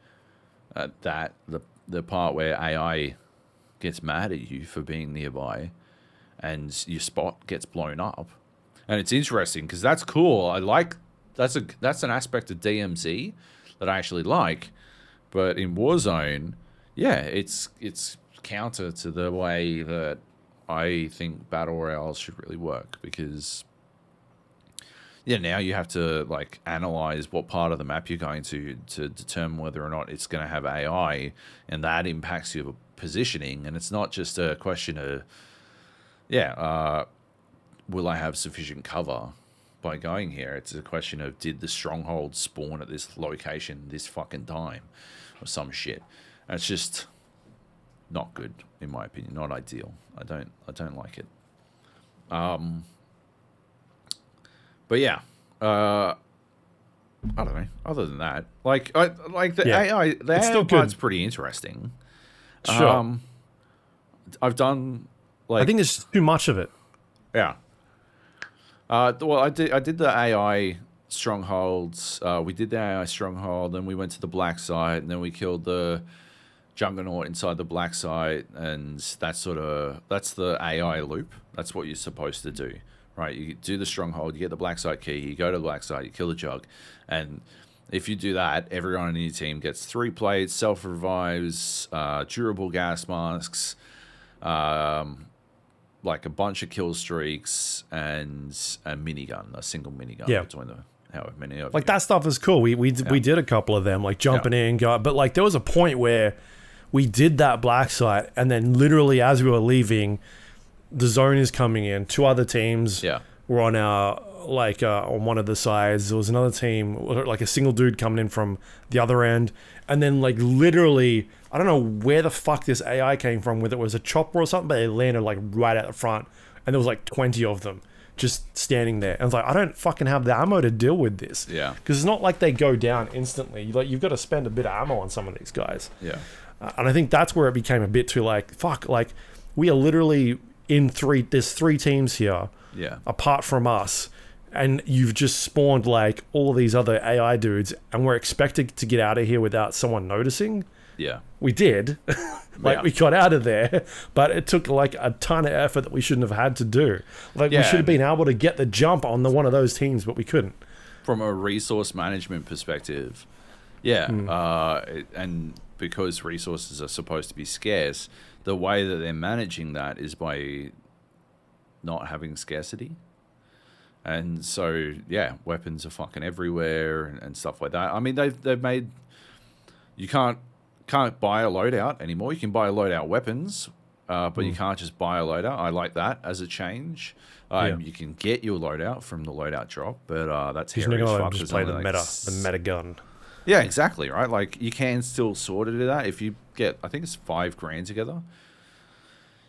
uh, that the the part where ai gets mad at you for being nearby and your spot gets blown up. And it's interesting because that's cool. I like that's a that's an aspect of dmz that i actually like but in warzone yeah it's it's counter to the way that i think battle royales should really work because yeah, now you have to like analyze what part of the map you're going to to determine whether or not it's going to have AI, and that impacts your positioning. And it's not just a question of, yeah, uh, will I have sufficient cover by going here? It's a question of did the stronghold spawn at this location this fucking time, or some shit. And it's just not good in my opinion. Not ideal. I don't I don't like it. Um. But yeah, uh, I don't know. Other than that, like, I like the Yeah. AI. The It's AI still part's good. pretty interesting. Sure. Um, I've done like I think there's too much of it. yeah. Uh, well, I did. I did the AI strongholds. Uh, we did the AI stronghold, then we went to the black site, and then we killed the juggernaut inside the black site, and that's sort of that's the AI loop. That's what you're supposed to do, right? You do the stronghold, you get the black site key, you go to the black site, you kill the jug, and if you do that, everyone in your team gets three plates, self revives, uh, durable gas masks, um, like a bunch of kill streaks and a minigun, a single minigun Yeah. between the however many of Like you. that stuff is cool. We we we did a couple of them, like jumping in, go, but like there was a point where we did that black site, and then literally as we were leaving, the zone is coming in. Two other teams Yeah. were on our like uh, on one of the sides. There was another team, like a single dude coming in from the other end, and then like literally, I don't know where the fuck this AI came from. Whether it was a chopper or something, but they landed like right at the front, and there was like twenty of them just standing there. And I was like, I don't fucking have the ammo to deal with this. Yeah. because it's not like they go down instantly. Like you've got to spend a bit of ammo on some of these guys. Yeah. Uh, and I think that's where it became a bit too like fuck. Like we are literally in three. There's three teams here Yeah. apart from us and you've just spawned like all these other AI dudes and we're expected to get out of here without someone noticing. Yeah. We did. like Yeah. we got out of there, but it took like a ton of effort that we shouldn't have had to do. Like we should have been able to get the jump on the one of those teams, but we couldn't. From a resource management perspective, yeah. Hmm. Uh, and because resources are supposed to be scarce, the way that they're managing that is by not having scarcity. And so, yeah, weapons are fucking everywhere and, and stuff like that. I mean, they've they've made you can't can't buy a loadout anymore. You can buy a loadout weapons, uh, but you can't just buy a loadout. I like that as a change. Um, Yeah. You can get your loadout from the loadout drop, but uh, that's He's hairy not as gonna fuck. just play the like, meta, s- the meta gun. Yeah, exactly. Right. Like you can still sort of do that if you get. I think it's five grand together.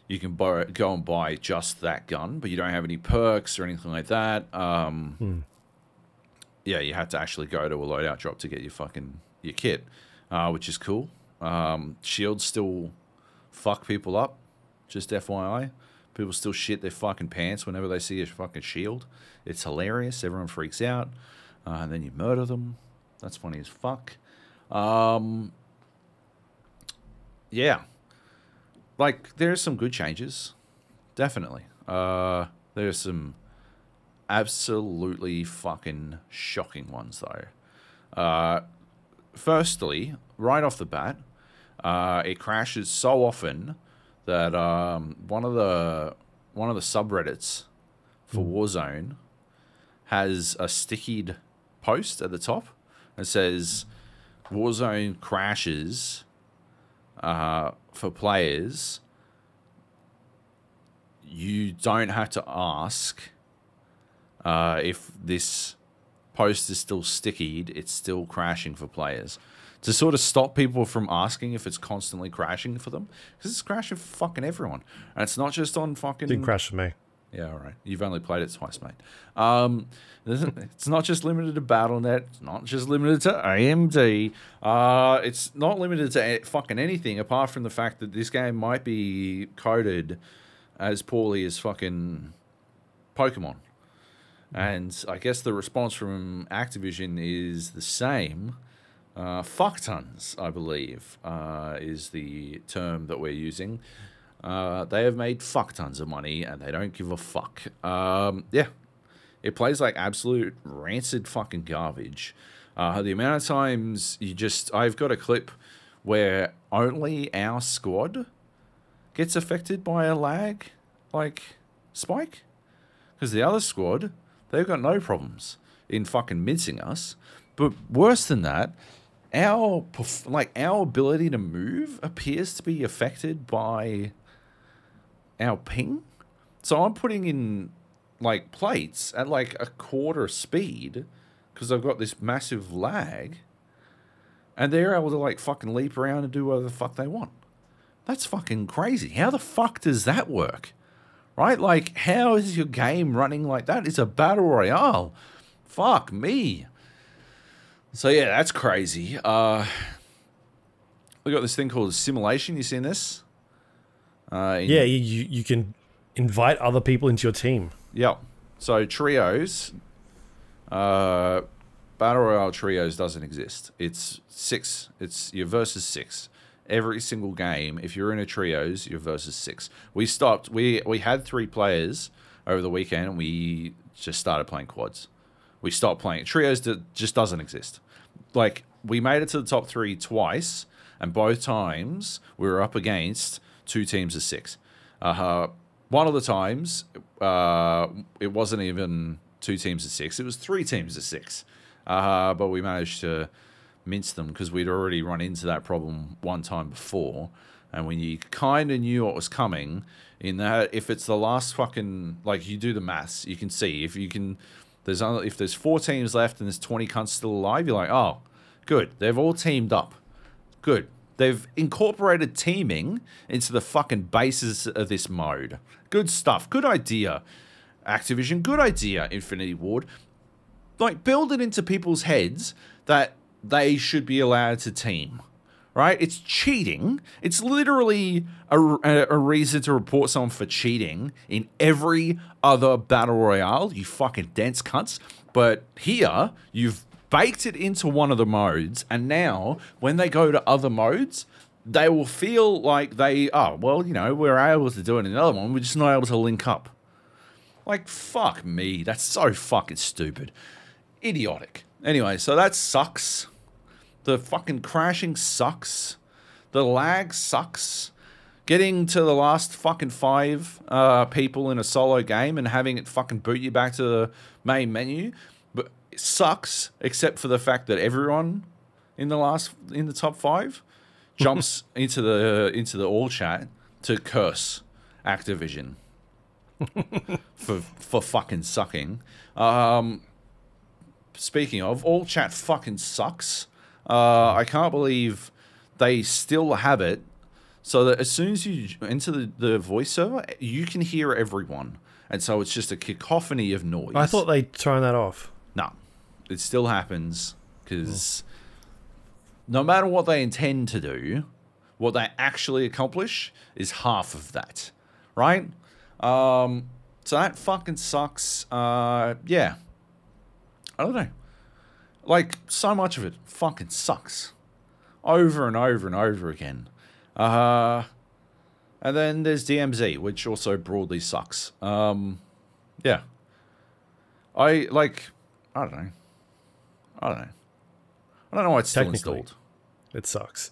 You can borrow, go and buy just that gun, but you don't have any perks or anything like that. Um, Yeah, you have to actually go to a loadout drop to get your fucking your kit, uh, which is cool. Um, shields still fuck people up. Just FYI, people still shit their fucking pants whenever they see a fucking shield. It's hilarious. Everyone freaks out, uh, and then you murder them. That's funny as fuck. Um, yeah, like there's some good changes, definitely. Uh, there's some absolutely fucking shocking ones though. Uh, firstly, right off the bat, uh, it crashes so often that um, one of the one of the subreddits for Warzone has a stickied post at the top that says Warzone crashes uh, for players. You don't have to ask uh, if this post is still stickied, it's still crashing for players. To sort of stop people from asking if it's constantly crashing for them, because it's crashing for fucking everyone, and it's not just on fucking. Didn't crash for me. Yeah, all right. You've only played it twice, mate. Um, it's not just limited to Battle.net. It's not just limited to AMD. Uh, it's not limited to fucking anything apart from the fact that this game might be coded as poorly as fucking Pokemon. And I guess the response from Activision is the same. Uh, fuck tons, I believe, uh, is the term that we're using. Uh, they have made fuck tons of money and they don't give a fuck. Um, yeah, it plays like absolute rancid fucking garbage. Uh, the amount of times you just, I've got a clip where only our squad gets affected by a lag like spike because the other squad they've got no problems in fucking mincing us. But worse than that, our like our ability to move appears to be affected by our ping. So I'm putting in like plates at like a quarter speed because I've got this massive lag, and they're able to like fucking leap around and do whatever the fuck they want. That's fucking crazy. How the fuck does that work? Right? Like, how is your game running like that? It's a battle royale. Fuck me. So yeah, that's crazy. Uh, we got this thing called simulation. You seen this? Uh, in, yeah, you you can invite other people into your team. Yep. So trios, uh, battle royale trios doesn't exist. It's six. It's your versus six. Every single game, if you're in a trios, you're versus six. We stopped. We we had three players over the weekend, and we just started playing quads. We stopped playing trios. That just doesn't exist. Like we made it to the top three twice, and both times we were up against two teams of six. Uh, one of the times, uh, it wasn't even two teams of six; it was three teams of six. Uh, but we managed to mince them because we'd already run into that problem one time before, and when you kind of knew what was coming, in that if it's the last fucking like you do the maths, you can see if you can. There's only, if there's four teams left and there's 20 cunts still alive, you're like, oh, good, they've all teamed up. Good, They've incorporated teaming into the fucking basis of this mode. Good stuff. Good idea. Activision, good idea, Infinity Ward. Like, build it into people's heads that they should be allowed to team. Right? It's cheating. It's literally a, a, reason to report someone for cheating in every other battle royale, you fucking dense cunts. But here, you've baked it into one of the modes, and now when they go to other modes, they will feel like they, oh, well, you know, we're able to do it in another one, we're just not able to link up. Like, fuck me. That's so fucking stupid. Idiotic. Anyway, so that sucks. The fucking crashing sucks. The lag sucks. Getting to the last fucking five uh, people in a solo game and having it fucking boot you back to the main menu sucks, except for the fact that everyone in the last in the top five jumps into the into the all chat to curse Activision for for fucking sucking. Um, speaking of, all chat fucking sucks. Uh, I can't believe they still have it so that as soon as you enter the, the voice server, you can hear everyone. And so it's just a cacophony of noise. I thought they'd turn that off. It still happens because no matter what they intend to do, what they actually accomplish is half of that, right? Um, so that fucking sucks. Uh, yeah, I don't know. Like so much of it fucking sucks, over and over and over again. Uh, and then there's DMZ, which also broadly sucks. Um, yeah. I like. I don't know. I don't know. I don't know why it's still installed. It sucks.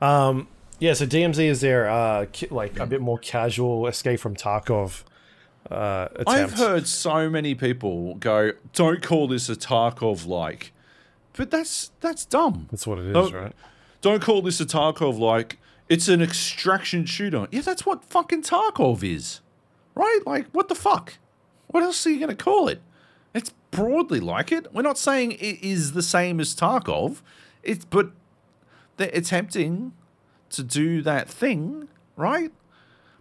Um, yeah, so DMZ is there, uh, like a bit more casual escape from Tarkov. Uh, I've heard so many people go, "Don't call this a Tarkov like," but that's that's dumb. That's what it is, don't, right? Don't call this a Tarkov like. It's an extraction shooter. Yeah, that's what fucking Tarkov is, right? Like, what the fuck? What else are you gonna call it? Broadly like it. We're not saying it is the same as Tarkov. It's but they're attempting to do that thing, right?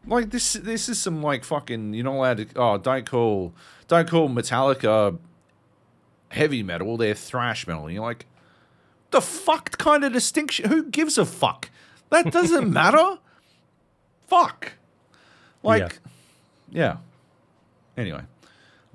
Like this this is some like fucking you're not allowed to oh don't call don't call Metallica heavy metal, they're thrash metal. And you're like the fucked kind of distinction who gives a fuck? That doesn't matter. Fuck. Like yeah. yeah. Anyway.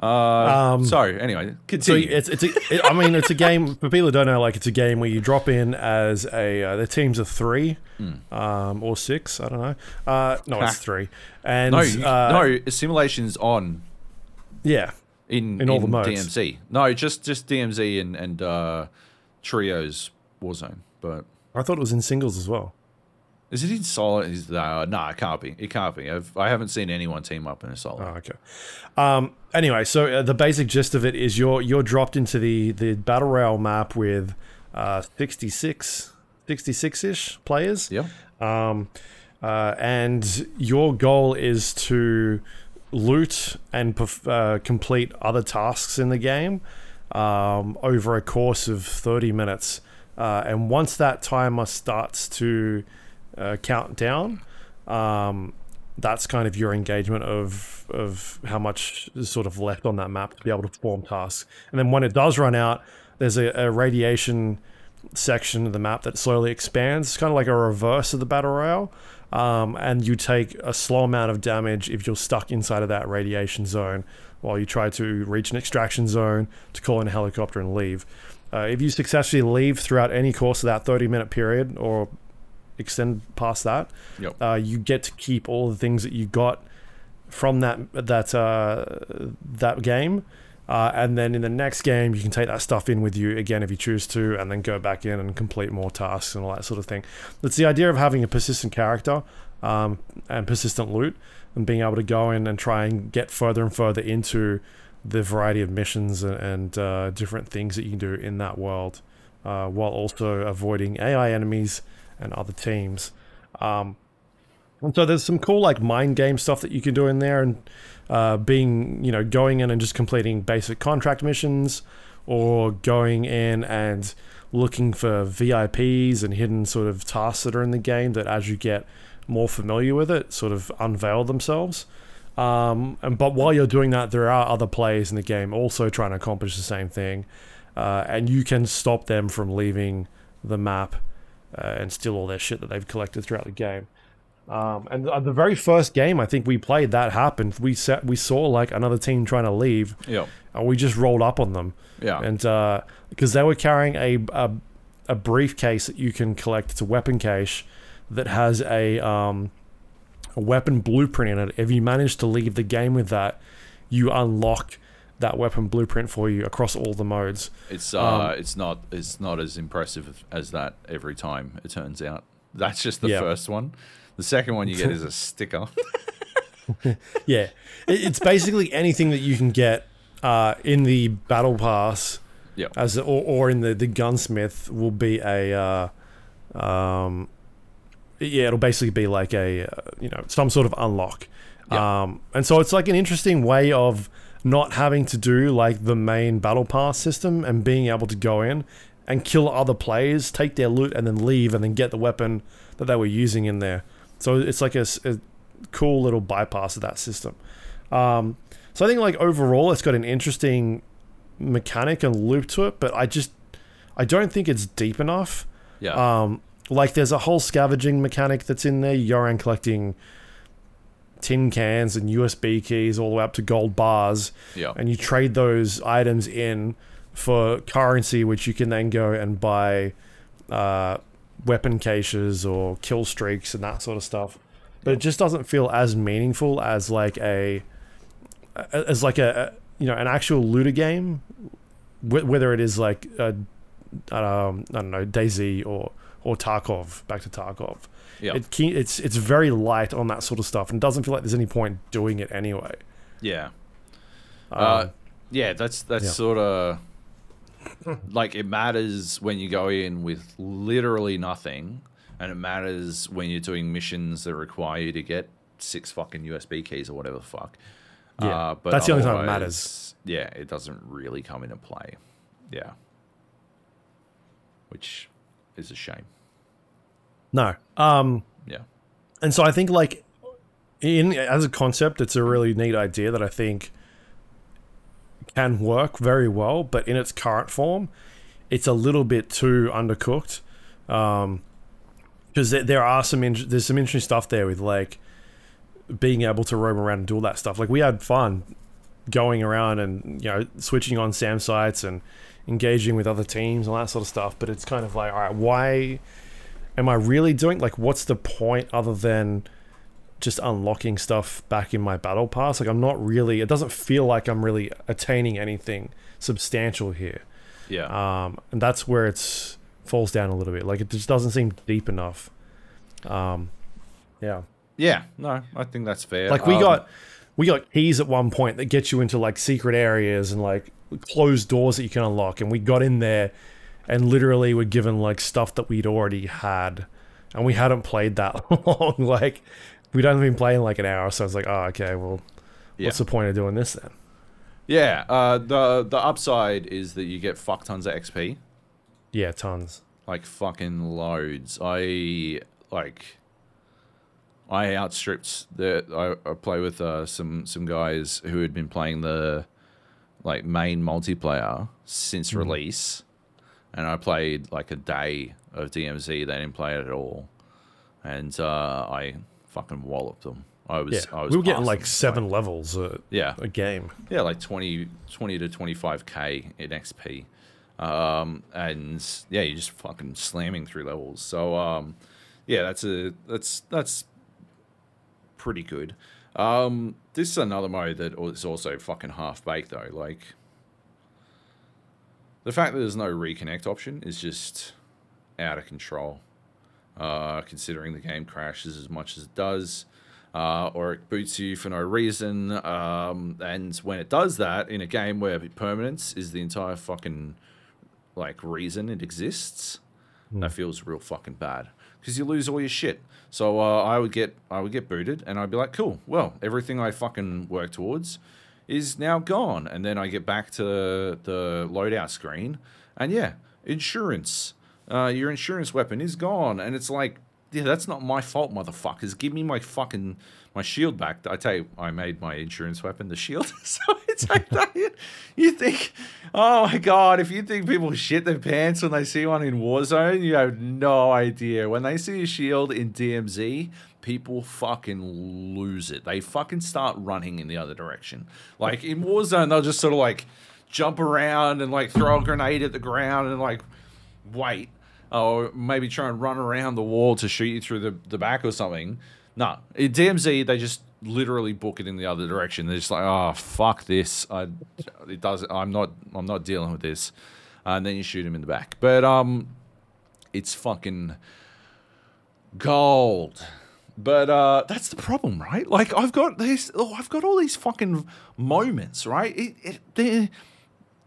Uh, um, sorry. Anyway, continue. So it's it's a, it, I mean it's a game for people who don't know. Like it's a game where you drop in as a uh, the teams of three, mm. um, or six. I don't know. Uh, no, it's three. And no, you, uh, no simulations on. Yeah. In in all in the modes. DMZ. No, just just DMZ and and uh, trios Warzone. But I thought it was in singles as well. Is it in solo? Is uh, no, it can't be. It can't be. I've, I haven't seen anyone team up in a solo. Oh, okay. Um, anyway, so uh, the basic gist of it is you're you're dropped into the the battle royale map with uh, 66 ish players. Yeah. Um, uh, and your goal is to loot and perf- uh, complete other tasks in the game um, over a course of 30 minutes. Uh, and once that timer starts to uh, count down, um, that's kind of your engagement of of how much is sort of left on that map to be able to perform tasks. And then when it does run out, there's a, a radiation section of the map that slowly expands, it's kind of like a reverse of the battle royale. Um, and you take a slow amount of damage if you're stuck inside of that radiation zone while you try to reach an extraction zone to call in a helicopter and leave. Uh, if you successfully leave throughout any course of that 30 minute period or extend past that, Yep. uh, you get to keep all the things that you got from that that uh, that game. Uh, and then in the next game, you can take that stuff in with you again if you choose to, and then go back in and complete more tasks and all that sort of thing. It's the idea of having a persistent character um, and persistent loot, and being able to go in and try and get further and further into the variety of missions and, and uh, different things that you can do in that world, uh, while also avoiding AI enemies and other teams. Um, and so there's some cool like mind game stuff that you can do in there, and uh, being you know going in and just completing basic contract missions, or going in and looking for VIPs and hidden sort of tasks that are in the game that as you get more familiar with it, sort of unveil themselves. Um, and but while you're doing that, there are other players in the game also trying to accomplish the same thing, uh, and you can stop them from leaving the map uh, and steal all their shit that they've collected throughout the game. Um, and uh, the very first game I think we played that happened. We set we saw like another team trying to leave, Yep. and we just rolled up on them. Yeah. And because they were carrying a, a a briefcase that you can collect, it's a weapon cache that has a um, a weapon blueprint in it. If you manage to leave the game with that, you unlock that weapon blueprint for you across all the modes. It's uh, it's not it's not as impressive as that every time. It turns out that's just the Yeah. first one. The second one you get is a sticker. Yeah, it's basically anything that you can get uh, in the battle pass, Yep. as or, or in the the gunsmith will be a, uh, um, yeah, it'll basically be like a uh, you know some sort of unlock, um, and so it's like an interesting way of not having to do like the main battle pass system and being able to go in and kill other players, take their loot, and then leave, and then get the weapon that they were using in there. So it's like a cool little bypass of that system. Um, so I think like overall, it's got an interesting mechanic and loop to it, but I just I don't think it's deep enough. Yeah. Um, like there's a whole scavenging mechanic that's in there. You're around collecting tin cans and USB keys all the way up to gold bars, yeah. and you trade those items in for currency, which you can then go and buy uh, weapon caches or kill streaks and that sort of stuff. But it just doesn't feel as meaningful as like a as like a, you know an actual looter game, wh- whether it is like a, um, I don't know DayZ or or Tarkov. Back to Tarkov. Yeah. It ke- it's it's very light on that sort of stuff and doesn't feel like there's any point doing it anyway. yeah. Um, Uh, yeah, that's that's yeah. sort of like it matters when you go in with literally nothing, and it matters when you're doing missions that require you to get six fucking USB keys or whatever the fuck. Yeah, uh, but that's the only time it matters. Yeah, it doesn't really come into play. Yeah, which is a shame. No. Um, Yeah, and so I think like in as a concept, it's a really neat idea that I think can work very well, but in its current form, it's a little bit too undercooked. Um, because there, there are some in, there's some interesting stuff there with like being able to roam around and do all that stuff. Like we had fun going around and you know switching on SAM sites and engaging with other teams and all that sort of stuff. But it's kind of like, all right, why am I really doing? Like, what's the point other than just unlocking stuff back in my battle pass? Like, I'm not really. It doesn't feel like I'm really attaining anything substantial here. yeah. Um, and that's where it's falls down a little bit. Like, it just doesn't seem deep enough. Um, yeah. Yeah, no, I think that's fair. Like we Um, got we got keys at one point that get you into like secret areas and like closed doors that you can unlock and we got in there and literally were given like stuff that we'd already had and we hadn't played that long like we'd only been playing like an hour so I was like oh okay well Yeah. what's the point of doing this then Yeah, uh, the the upside is that you get fuck tons of XP, yeah tons like fucking loads. I like. I outstripped the. I, I play with uh, some some guys who had been playing the, like main multiplayer since release, and I played like a day of DMZ. They didn't play it at all, and uh, I fucking walloped them. I was. yeah I was we were getting like seven levels a, Yeah, a game yeah, like 20, 20 to 25k in XP. Um, and yeah, you're just fucking slamming through levels. So um, yeah, that's a that's that's pretty good. Um, this is another mode that is also fucking half baked though. Like the fact that there's no reconnect option is just out of control. Uh, considering the game crashes as much as it does uh, or it boots you for no reason. Um, and when it does that in a game where permanence is the entire fucking like reason it exists, that feels real fucking bad because you lose all your shit. So uh, I would get I would get booted and I'd be like, cool, well everything I fucking work towards is now gone, and then I get back to the loadout screen, and yeah, insurance. Uh, your insurance weapon is gone, and it's like, yeah, that's not my fault, motherfuckers. Give me my fucking my shield back. I tell you, I made my insurance weapon the shield. so it's like that. You think, oh my god, if you think people shit their pants when they see one in Warzone, you have no idea. When they see a shield in DMZ, people fucking lose it. They fucking start running in the other direction. Like in Warzone, they'll just sort of like jump around and like throw a grenade at the ground and like wait, or maybe try and run around the wall to shoot you through the, the back or something. No, in DMZ they just literally book it in the other direction. They're just like, oh fuck this, I it does. I'm not I'm not dealing with this, and then you shoot him in the back. But um, it's fucking gold. But uh, that's the problem, right? Like I've got these, oh, I've got all these fucking moments, right? It, it, there,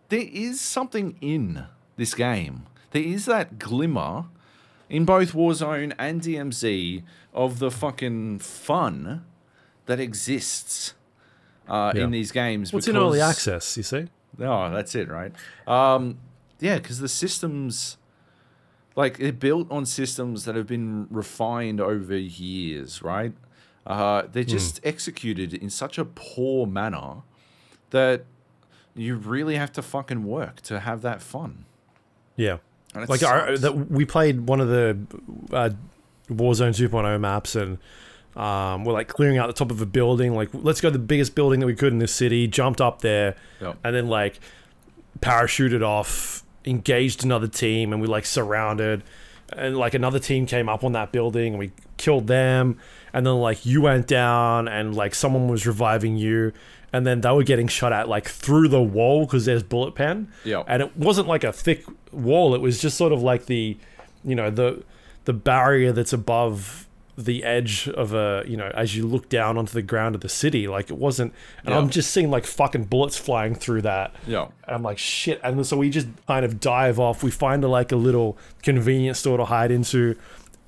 there is something in this game. There is that glimmer in both Warzone and DMZ of the fucking fun that exists uh, Yeah. in these games. what's in early access you see Oh, that's it, right? Um, yeah, because the systems, like, they're built on systems that have been refined over years, right? Uh, they're just executed in such a poor manner that you really have to fucking work to have that fun. yeah like our, that we played one of the uh, Warzone 2.0 maps and um, we're like clearing out the top of a building. Like, let's go to the biggest building that we could in this city. Jumped up there, Yep. and then like parachuted off, engaged another team, and we like surrounded. And like another team came up on that building, and we killed them. And then like you went down, and like someone was reviving you. And then they were getting shot at like through the wall because there's bullet pen Yep. and it wasn't like a thick wall it was just sort of like the you know the the barrier that's above the edge of a you know as you look down onto the ground of the city like it wasn't and Yeah. i'm just seeing like fucking bullets flying through that Yeah. and i'm like shit and so we just kind of dive off we find a, like a little convenience store to hide into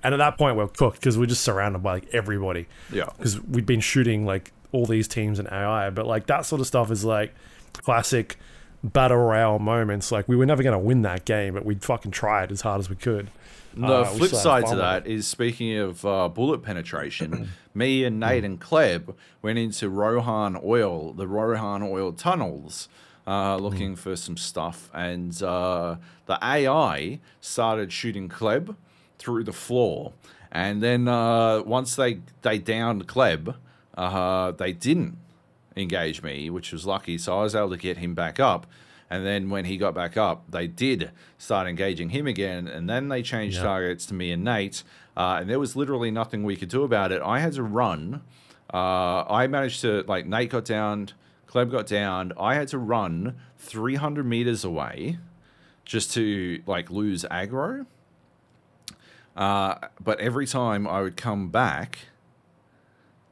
and at that point we're cooked because we're just surrounded by like everybody Yeah. because we'd been shooting like all these teams in AI, but like that sort of stuff is like classic battle royale moments. Like we were never gonna win that game, but we'd fucking try it as hard as we could. The Uh, flip side to that is speaking of uh, bullet penetration, me and Nate and Kleb went into Rohan Oil, the Rohan Oil tunnels, uh, looking for some stuff, and uh, the AI started shooting Kleb through the floor, and then uh, once they they downed Kleb, uh, they didn't engage me, which was lucky. So I was able to get him back up. And then when he got back up, they did start engaging him again. And then they changed Yeah. targets to me and Nate. Uh, and there was literally nothing we could do about it. I had to run. Uh, I managed to, like, Nate got down, Kleb got down. I had to run 300 meters away just to, like, lose aggro. Uh, but every time I would come back,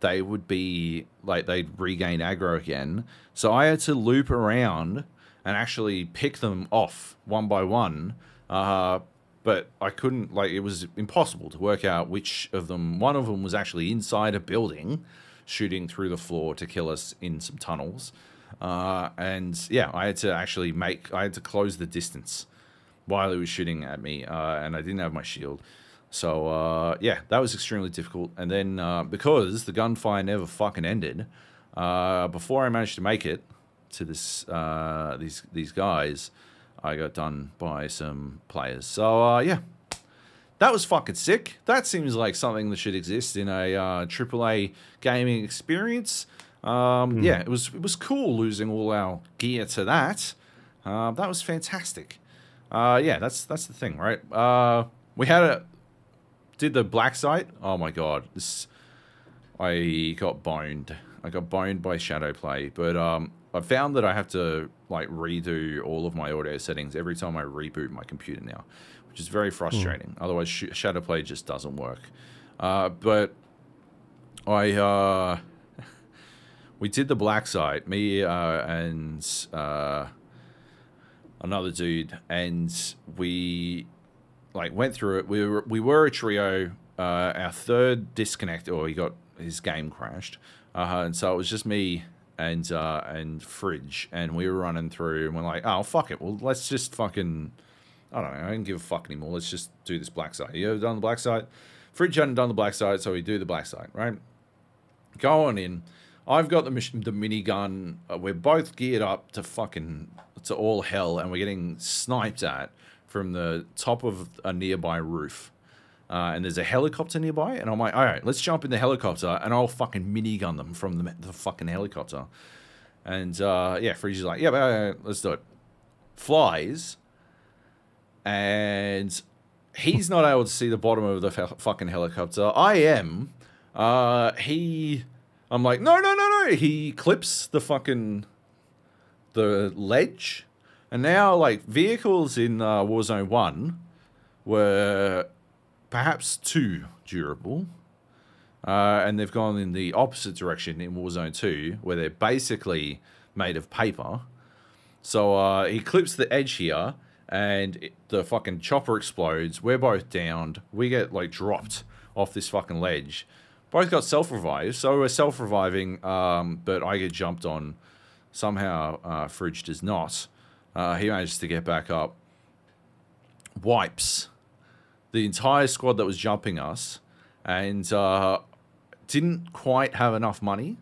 they would be like they'd regain aggro again. So I had to loop around and actually pick them off one by one. Uh, but I couldn't like it was impossible to work out which of them. One of them was actually inside a building, shooting through the floor to kill us in some tunnels. Uh, and yeah, I had to actually make I had to close the distance while he was shooting at me, uh, and I didn't have my shield. So uh, yeah, that was extremely difficult. And then uh, because the gunfire never fucking ended, uh, before I managed to make it to this uh, these these guys, I got done by some players. So uh, yeah, that was fucking sick. That seems like something that should exist in a uh, AAA gaming experience. Um, Yeah, it was it was cool losing all our gear to that. Uh, that was fantastic. Uh, yeah, that's that's the thing, right? Uh, we had a did the black site. Oh my god, this I got boned. I got boned by shadow play, but um, I found that I have to like redo all of my audio settings every time I reboot my computer now, which is very frustrating. Otherwise, sh- shadow play just doesn't work. Uh, but I uh, we did the black site, me uh, and uh, another dude, and we like went through it. We were we were a trio. Uh, our third disconnect, or he got his game crashed, uh, and so it was just me and uh, and Fridge, and we were running through, and we're like, oh fuck it, well let's just fucking, I don't know, I don't give a fuck anymore. Let's just do this black site. You ever done the black site? Fridge hadn't done the black site, so we do the black site, right? Go on in. I've got the mis- the minigun. Uh, we're both geared up to fucking to all hell, and we're getting sniped at from the top of a nearby roof. Uh, and there's a helicopter nearby, and I'm like, all right, let's jump in the helicopter, and I'll fucking minigun them from the, the fucking helicopter. And uh, yeah, Freeze like, yeah, yeah, let's do it. Flies, and he's not able to see the bottom of the f- fucking helicopter. I am. Uh, he, I'm like, no, no, no, no. He clips the fucking the ledge, and now like vehicles in uh, Warzone One were perhaps too durable. Uh, and they've gone in the opposite direction in Warzone 2, where they're basically made of paper. So uh, he clips the edge here, and it, the fucking chopper explodes. We're both downed. We get like dropped off this fucking ledge. Both got self revived, so we're self reviving, um, but I get jumped on. Somehow, uh, Fridge does not. Uh, he manages to get back up, wipes the entire squad that was jumping us, and uh, didn't quite have enough money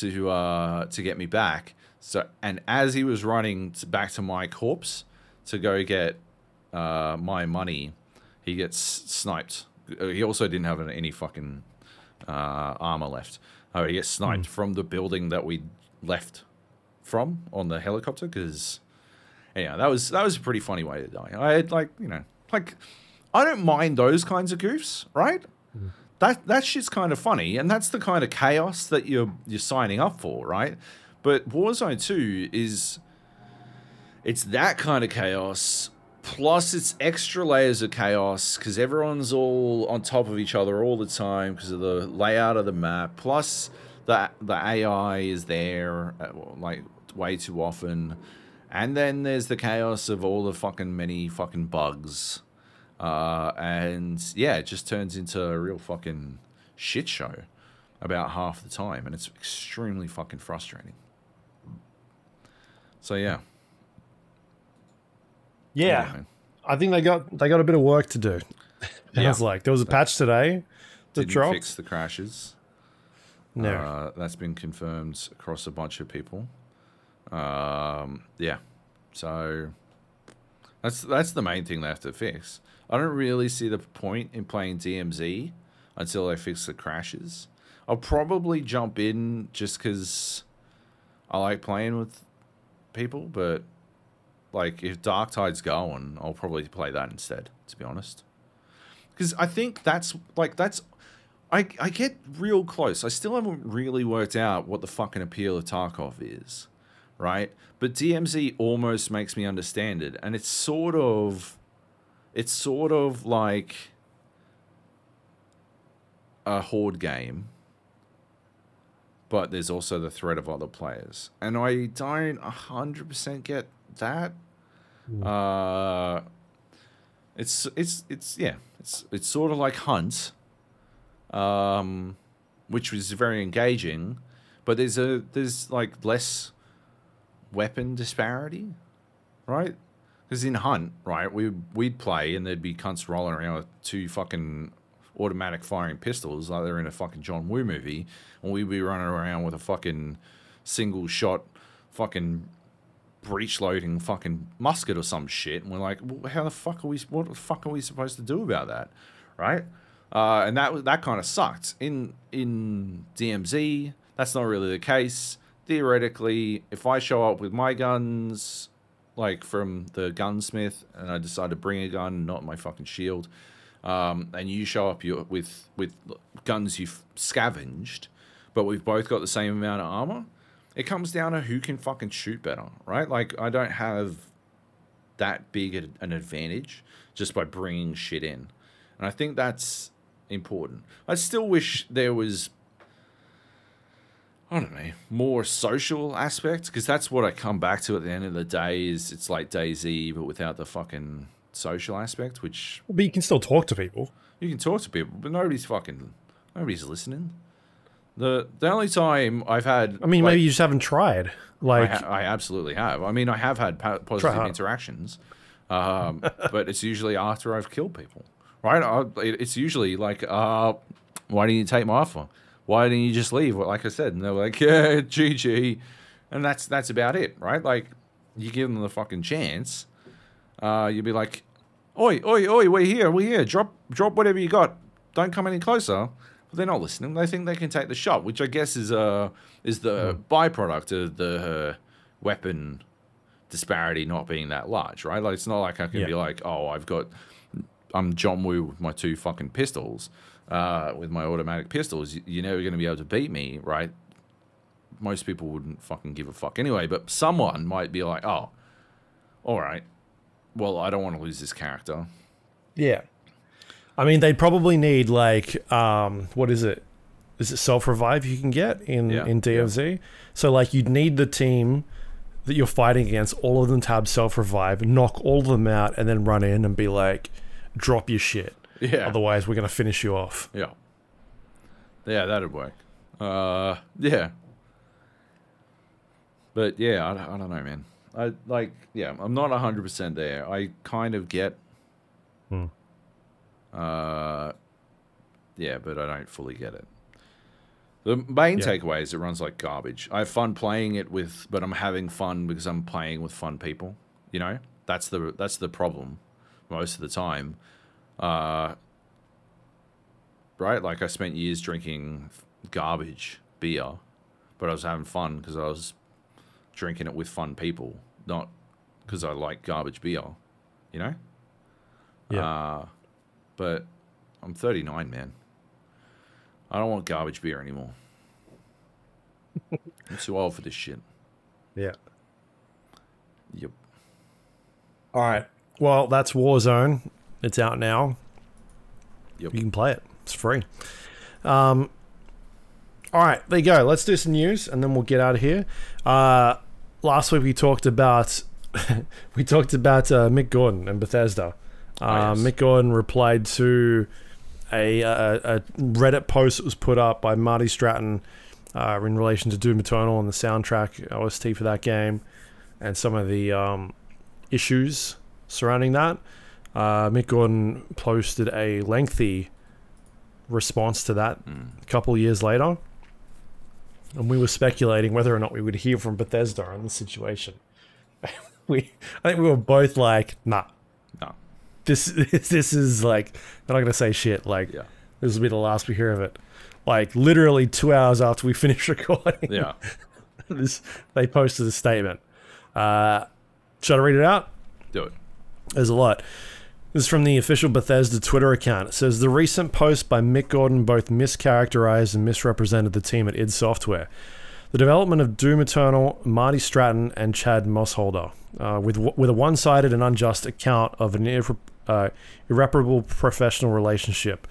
to uh, to get me back. So, and as he was running to, back to my corpse to go get uh, my money, he gets sniped. Uh, He also didn't have any fucking uh, armor left. Oh, he gets sniped from the building that we left from on the helicopter. Because, yeah, that was that was a pretty funny way to die. I had like you know like I don't mind those kinds of goofs, right? That that shit's kind of funny, and that's the kind of chaos that you're you're signing up for, right? But Warzone Two is it's that kind of chaos plus it's extra layers of chaos because everyone's all on top of each other all the time because of the layout of the map. Plus the the AI is there uh, like way too often, and then there's the chaos of all the fucking many fucking bugs. Uh, and yeah, it just turns into a real fucking shit show about half the time, and it's extremely fucking frustrating. So yeah, Yeah, Anyway, I think they got they got a bit of work to do. Yeah. Sounds like there was a patch today that didn't dropped. fix the crashes. no, Uh, that's been confirmed across a bunch of people. Um, yeah, so that's that's the main thing they have to fix. I don't really see the point in playing DMZ until they fix the crashes. I'll probably jump in just because I like playing with people, but like if Darktide's going, I'll probably play that instead. To be honest, because I think that's like that's I, I get real close. I still haven't really worked out what the fucking appeal of Tarkov is, right? But DMZ almost makes me understand it, and it's sort of, it's sort of like a horde game, but there's also the threat of other players, and I don't hundred percent get that. Uh, it's it's it's yeah, it's it's sort of like Hunt, um, which was very engaging, but there's a there's like less weapon disparity, right? Because in Hunt, right, we we'd play and there'd be cunts rolling around with two fucking automatic firing pistols like they're in a fucking John Woo movie, and we'd be running around with a fucking single shot, fucking breech loading fucking musket or some shit, and we're like, well, how the fuck are we? What the fuck are we supposed to do about that, right? Uh, and that that kind of sucked in in DMZ. That's not really the case. Theoretically, if I show up with my guns, like from the gunsmith, and I decide to bring a gun, not my fucking shield, um, and you show up with with guns you've scavenged, but we've both got the same amount of armor, it comes down to who can fucking shoot better, right? Like I don't have that big an advantage just by bringing shit in, and I think that's important. I still wish there was. I don't know, more social aspect because that's what I come back to at the end of the day. Is it's like DayZ, but without the fucking social aspect, which But you can still talk to people. you can talk to people, but nobody's fucking nobody's listening. The the only time I've had, I mean, like, maybe you just haven't tried. I, Like, ha- I absolutely have. I mean, I have had pa- positive interactions, um, but it's usually after I've killed people, right? I, it's usually like, uh, why didn't you take my offer? Why didn't you just leave? Well, like I said, and they're like, yeah, GG, and that's that's about it, right? Like, you give them the fucking chance, uh, you'd be like, oi, oi, oi, we're here, we're here. Drop, drop whatever you got. Don't come any closer. But they're not listening. They think they can take the shot, which I guess is uh is the byproduct of the uh, weapon disparity not being that large, right? Like it's not like I can Yeah. be like, oh, I've got, I'm John Woo with my two fucking pistols, uh, with my automatic pistols. You're never going to be able to beat me, right? Most people wouldn't fucking give a fuck anyway, but someone might be like, oh, all right, well, I don't want to lose this character. yeah. I mean, they'd probably need like, um, what is it? Is it self revive you can get in Yeah, in DMZ? So like, you'd need the team that you're fighting against, all of them to have self revive, knock all of them out, and then run in and be like, drop your shit. Yeah. Otherwise, we're gonna finish you off. Yeah. Yeah, that'd work. Uh, yeah. But yeah, I, don't- I don't know, man. I like, yeah, I'm not 100% there. I kind of get. Hmm. Uh, yeah, but I don't fully get it. The main Yeah. takeaway is it runs like garbage. I have fun playing it with, but I'm having fun because I'm playing with fun people. You know, that's the that's the problem most of the time. Uh, right? Like I spent years drinking garbage beer, but I was having fun because I was drinking it with fun people, not because I like garbage beer. You know? Yeah. Uh, but I'm 39, man. I don't want garbage beer anymore. I'm too old for this shit. Yeah. Yep. All right. Well, that's Warzone. It's out now. Yep. You can play it. It's free. Um, all right, there you go. Let's do some news, and then we'll get out of here. Uh, last week we talked about we talked about uh, Mick Gordon and Bethesda. Uh, Oh, yes. Mick Gordon replied to a, a, a Reddit post that was put up by Marty Stratton uh, in relation to Doom Eternal and the soundtrack OST for that game, and some of the um, issues surrounding that. Uh, Mick Gordon posted a lengthy response to that Mm. a couple years later, and we were speculating whether or not we would hear from Bethesda on the situation. we, I think we were both like, "Nah, No. this, this is like, they're not gonna say shit. Like, Yeah. this will be the last we hear of it." Like literally two hours after we finished recording, Yeah. this they posted a statement. Uh, should I read it out? Do it. There's a lot. This is from the official Bethesda Twitter account. It says the recent post by Mick Gordon both mischaracterized and misrepresented the team at id Software. The development of Doom Eternal, Marty Stratton, and Chad Mossholder, uh, with with a one-sided and unjust account of an irre- uh, irreparable professional relationship.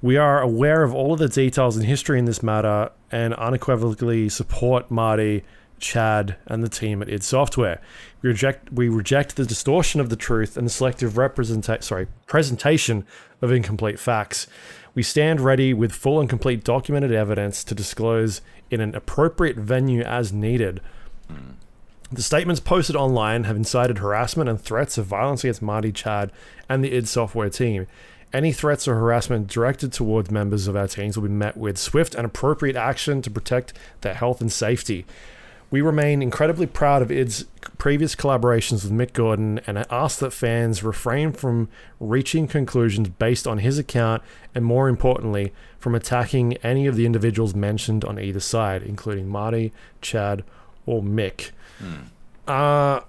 We are aware of all of the details and history in this matter and unequivocally support Marty, Chad, and the team at id Software. We reject we reject the distortion of the truth and the selective representa- sorry, presentation of incomplete facts. We stand ready with full and complete documented evidence to disclose in an appropriate venue as needed. Hmm. The statements posted online have incited harassment and threats of violence against Marty Chad and the id Software team. Any threats or harassment directed towards members of our teams will be met with swift and appropriate action to protect their health and safety. We remain incredibly proud of ID's previous collaborations with Mick Gordon and I ask that fans refrain from reaching conclusions based on his account and, more importantly, from attacking any of the individuals mentioned on either side, including Marty, Chad, or Mick. Uh,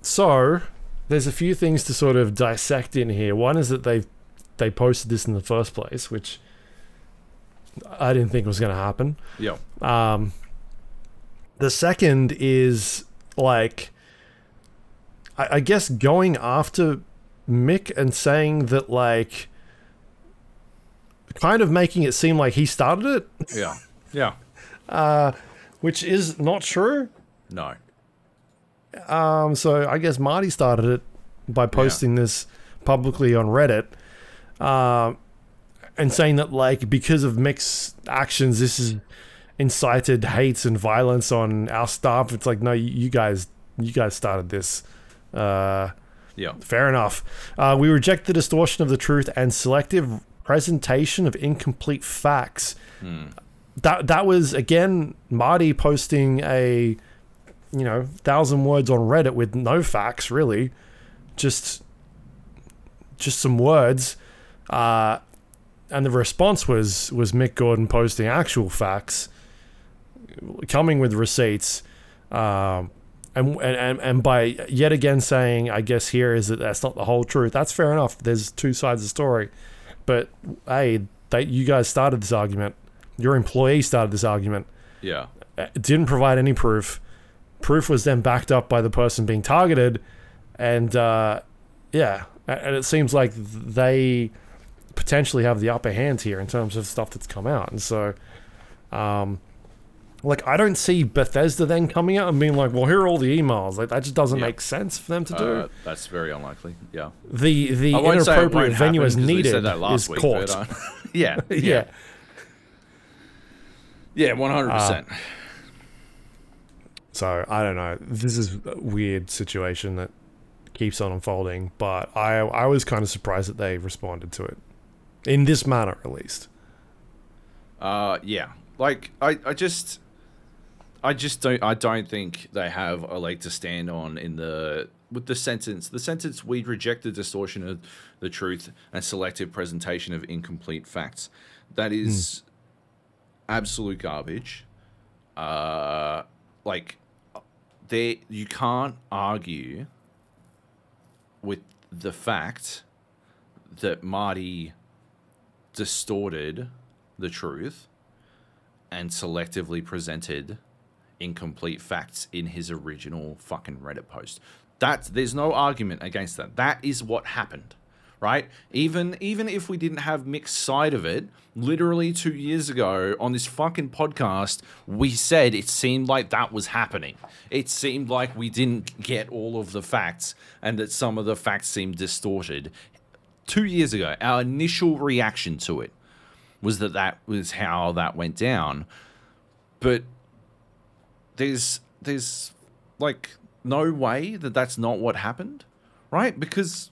so, there's a few things to sort of dissect in here. One is that they they posted this in the first place, which I didn't think was going to happen. Yeah. Um, the second is like, I, I guess going after Mick and saying that like, kind of making it seem like he started it, Yeah. Yeah. uh, which is not true. No. Um, so I guess Marty started it by posting this publicly on Reddit, um, and saying that like because of Mick's actions, this has incited hates and violence on our staff. It's like no, you, you guys, you guys started this. Uh, Yeah. Fair enough. Uh, we reject the distortion of the truth and selective presentation of incomplete facts. That that was again Marty posting a you know thousand words on Reddit with no facts really, just just some words, uh, and the response was was Mick Gordon posting actual facts, coming with receipts. Um, and, and and by yet again saying, I guess here is that that's not the whole truth. That's fair enough. There's two sides of the story, but hey, they, you guys started this argument. Your employee started this argument. Yeah. Uh, It didn't provide any proof. Proof was then backed up by the person being targeted, and uh, yeah, and it seems like they potentially have the upper hand here in terms of stuff that's come out, and so. Um, like I don't see Bethesda then coming out and being like, "Well, here are all the emails." Like that just doesn't Yeah. make sense for them to do. Uh, that's very unlikely. Yeah. the the I won't say it inappropriate venue happen as 'cause we needed said that last is week, court. uh, yeah. yeah. Yeah. Yeah. One hundred percent. So I don't know. This is a weird situation that keeps on unfolding, but I I was kind of surprised that they responded to it in this manner, at least. Uh, yeah. Like I, I just, I just don't. I don't think they have a leg to stand on in the with the sentence. The sentence we reject the distortion of the truth and selective presentation of incomplete facts. That is absolute garbage. Uh, like there, you can't argue with the fact that Marty distorted the truth and selectively presented incomplete facts in his original fucking Reddit post. That there's no argument against that. That is what happened. Right? Even even if we didn't have Mick's side of it, literally two years ago on this fucking podcast, we said it seemed like that was happening. It seemed like we didn't get all of the facts and that some of the facts seemed distorted. Two years ago, our initial reaction to it was that that was how that went down. But there's there's like no way that that's not what happened, right? Because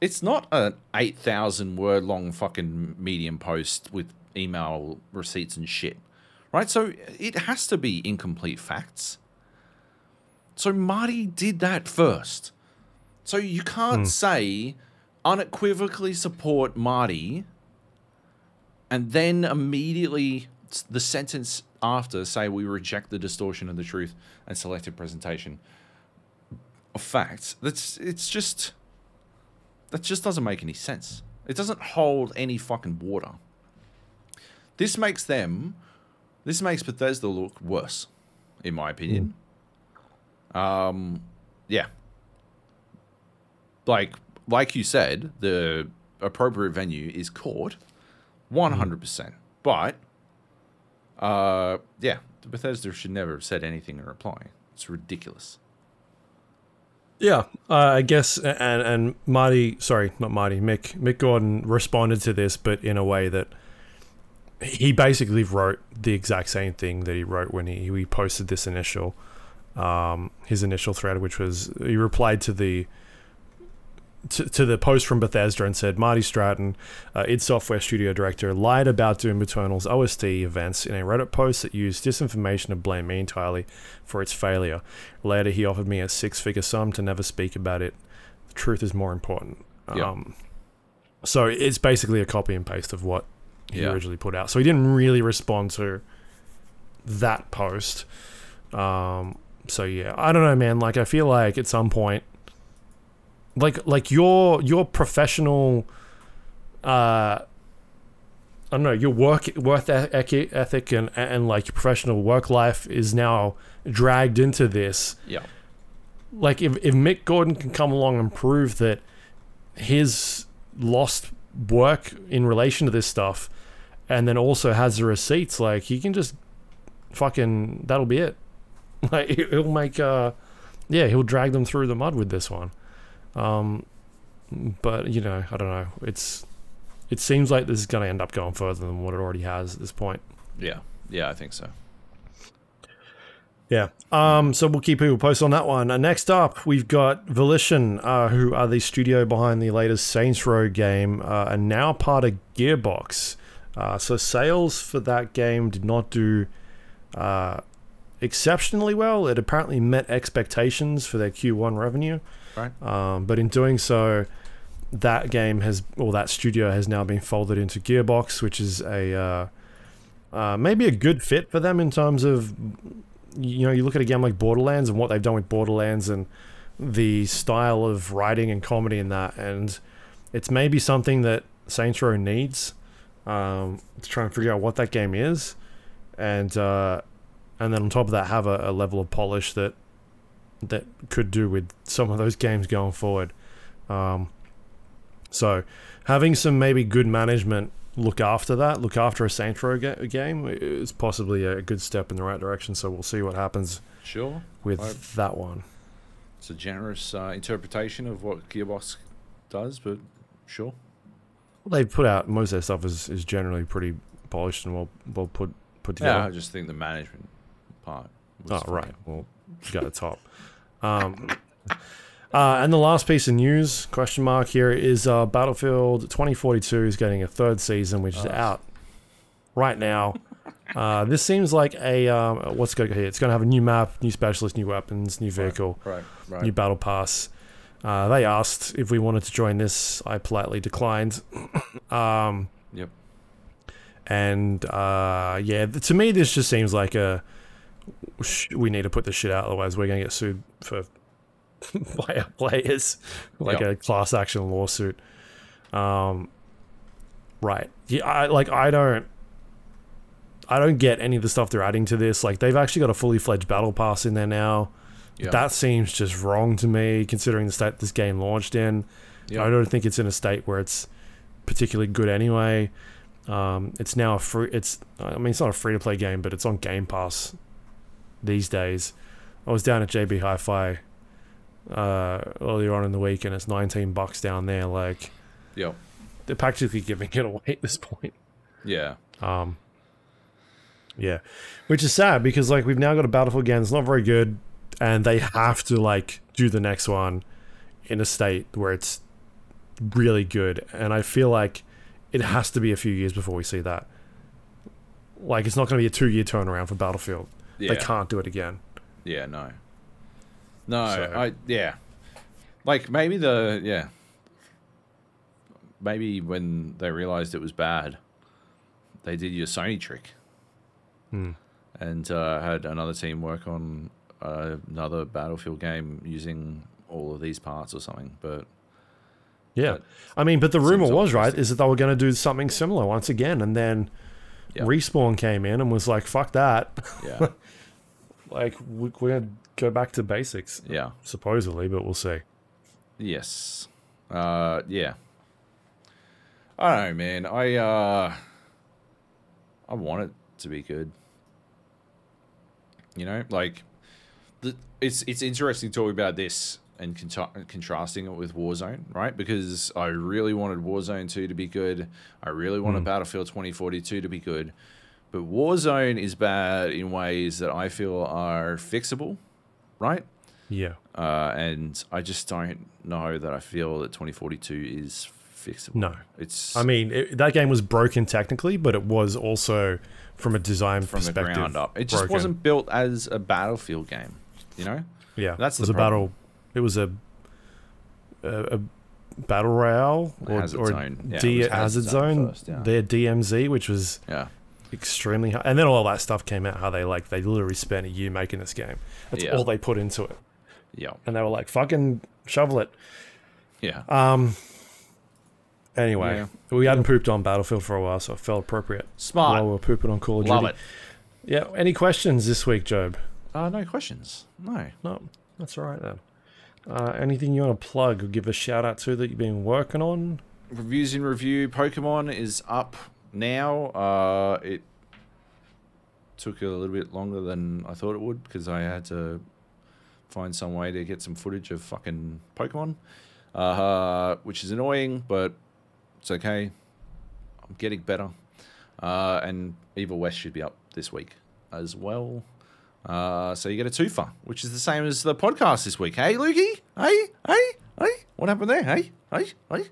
it's not an 8,000 word long fucking medium post with email receipts and shit. Right? So it has to be incomplete facts. So Marty did that first. So you can't hmm. say unequivocally support Marty and then immediately the sentence after say we reject the distortion of the truth and selective presentation of facts. That's it's just that just doesn't make any sense. It doesn't hold any fucking water. This makes them this makes Bethesda look worse, in my opinion. Um yeah. Like like you said, the appropriate venue is court, one hundred percent. But, uh, yeah, Bethesda should never have said anything in reply. It's ridiculous. Yeah, uh, I guess, and and Marty, sorry, not Marty, Mick, Mick Gordon responded to this, but in a way that he basically wrote the exact same thing that he wrote when he, he posted this initial, um, his initial thread, which was he replied to the to, to the post from Bethesda and said Marty Stratton, uh, id Software studio director, lied about Doom Eternal's OST events in a Reddit post that used disinformation to blame me entirely for its failure. Later, he offered me a six-figure sum to never speak about it. The truth is more important. Yeah. Um, so it's basically a copy and paste of what he Yeah. originally put out. So he didn't really respond to that post. Um, so yeah, I don't know, man. Like I feel like at some point, like like your your professional, uh, I don't know, your work ethic, ethic and and like your professional work life is now dragged into this. Yeah. Like if if Mick Gordon can come along and prove that his lost work in relation to this stuff and then also has the receipts like he can just fucking that'll be it like he'll make uh yeah he'll drag them through the mud with this one um but you know i don't know it's it seems like this is going to end up going further than what it already has at this point Yeah. Yeah, I think so. Yeah. Um, so we'll keep people posted on that one. Uh, next up, we've got Volition, uh, who are the studio behind the latest Saints Row game, uh, and now part of Gearbox. Uh, so sales for that game did not do uh, exceptionally well. It apparently met expectations for their Q1 revenue. Right. Um, but in doing so, that game has, or that studio has now been folded into Gearbox, which is a uh, uh, maybe a good fit for them in terms of you know, you look at a game like Borderlands and what they've done with Borderlands and the style of writing and comedy in that, and it's maybe something that Saints Row needs um, to try and figure out what that game is, and uh, and then on top of that, have a, a level of polish that that could do with some of those games going forward. Um, so having some maybe good management look after that, look after a Saints Row ga- game is possibly a good step in the right direction. So we'll see what happens Sure. with Right. that one. It's a generous uh, interpretation of what Gearbox does, but sure. Well, They put out most of their stuff is, is generally pretty polished and well well put put together. Yeah, I just think the management part. oh Was right, well got the top. Um, uh, and the last piece of news question mark here is uh, Battlefield 2042 is getting a third season, which is out right now. Uh, this seems like a um, what's going to here? It's going to have a new map, new specialist, new weapons, new vehicle. Right, right. new battle pass. Uh, they asked if we wanted to join this. I politely declined. um, Yep. And uh, yeah, to me, this just seems like a we need to put this shit out, otherwise we're gonna get sued for by our players, like Yep. a class action lawsuit. Um, right? Yeah, I like I don't. I don't get any of the stuff they're adding to this. Like they've actually got a fully fledged battle pass in there now. Yep. That seems just wrong to me, considering the state this game launched in. Yep. I don't think it's in a state where it's particularly good anyway. Um, it's now a free. It's I mean it's not a free to play game, but it's on Game Pass these days. I was down at JB Hi-Fi uh, earlier on in the week, and it's 19 bucks down there. Like Yep. they're practically giving it away at this point. Yeah. Um, yeah, which is sad because like we've now got a Battlefield game that's not very good, and they have to like do the next one in a state where it's really good, and I feel like it has to be a few years before we see that. Like it's not going to be a two-year turnaround for Battlefield. Yeah. They can't do it again. Yeah, no. No, So- I yeah. Like maybe the yeah. Maybe when they realized it was bad, they did your Sony trick Hmm. and uh, had another team work on uh, another Battlefield game using all of these parts or something. But Yeah, I mean, but the rumor was right is that they were going to do something similar once again, and then Yeah. respawn came in and was like, "Fuck that." yeah, like we- we're gonna go back to basics Yeah. supposedly but we'll see yes, uh, yeah. I don't know, man. I uh, I want it to be good. You know, like the, it's it's interesting talking about this and contra- contrasting it with Warzone, right? Because I really wanted Warzone 2 to be good. I really wanted Battlefield 2042 to be good. But Warzone is bad in ways that I feel are fixable, right? Yeah. Uh, and I just don't know that I feel that 2042 is fixable. No. It's I mean, it, that game was broken technically, but it was also from a design from the ground up. It just broken. wasn't built as a Battlefield game, you know? Yeah, That's the a problem. battle. It was a a, a battle royale or, Hazard or Zone. Yeah, D Hazard Hazard Zone. First, yeah. Their DMZ, which was Yeah. extremely and then all that stuff came out. How they like they literally spent a year making this game. That's Yeah. all they put into it, Yeah. and they were like, "Fucking shovel it." Yeah. Um. Anyway, we hadn't pooped on Battlefield for a while, so it felt appropriate. Smart. While we were pooping on Call of Love Duty. it. Yeah. Any questions this week, Joab? Uh, no questions. No. No, that's all right then. Uh, anything you want to plug or give a shout out to that you've been working on? Reviews in review. Pokemon is up now. Uh, it took a little bit longer than I thought it would because I had to find some way to get some footage of fucking Pokemon, uh, which is annoying, but it's okay. I'm getting better. Uh, and Evil West should be up this week as well. Uh, so you get a twofer, which is the same as the podcast this week. Hey, Lukey? Hey? Hey? Hey? What happened there? Hey? Hey? Hey?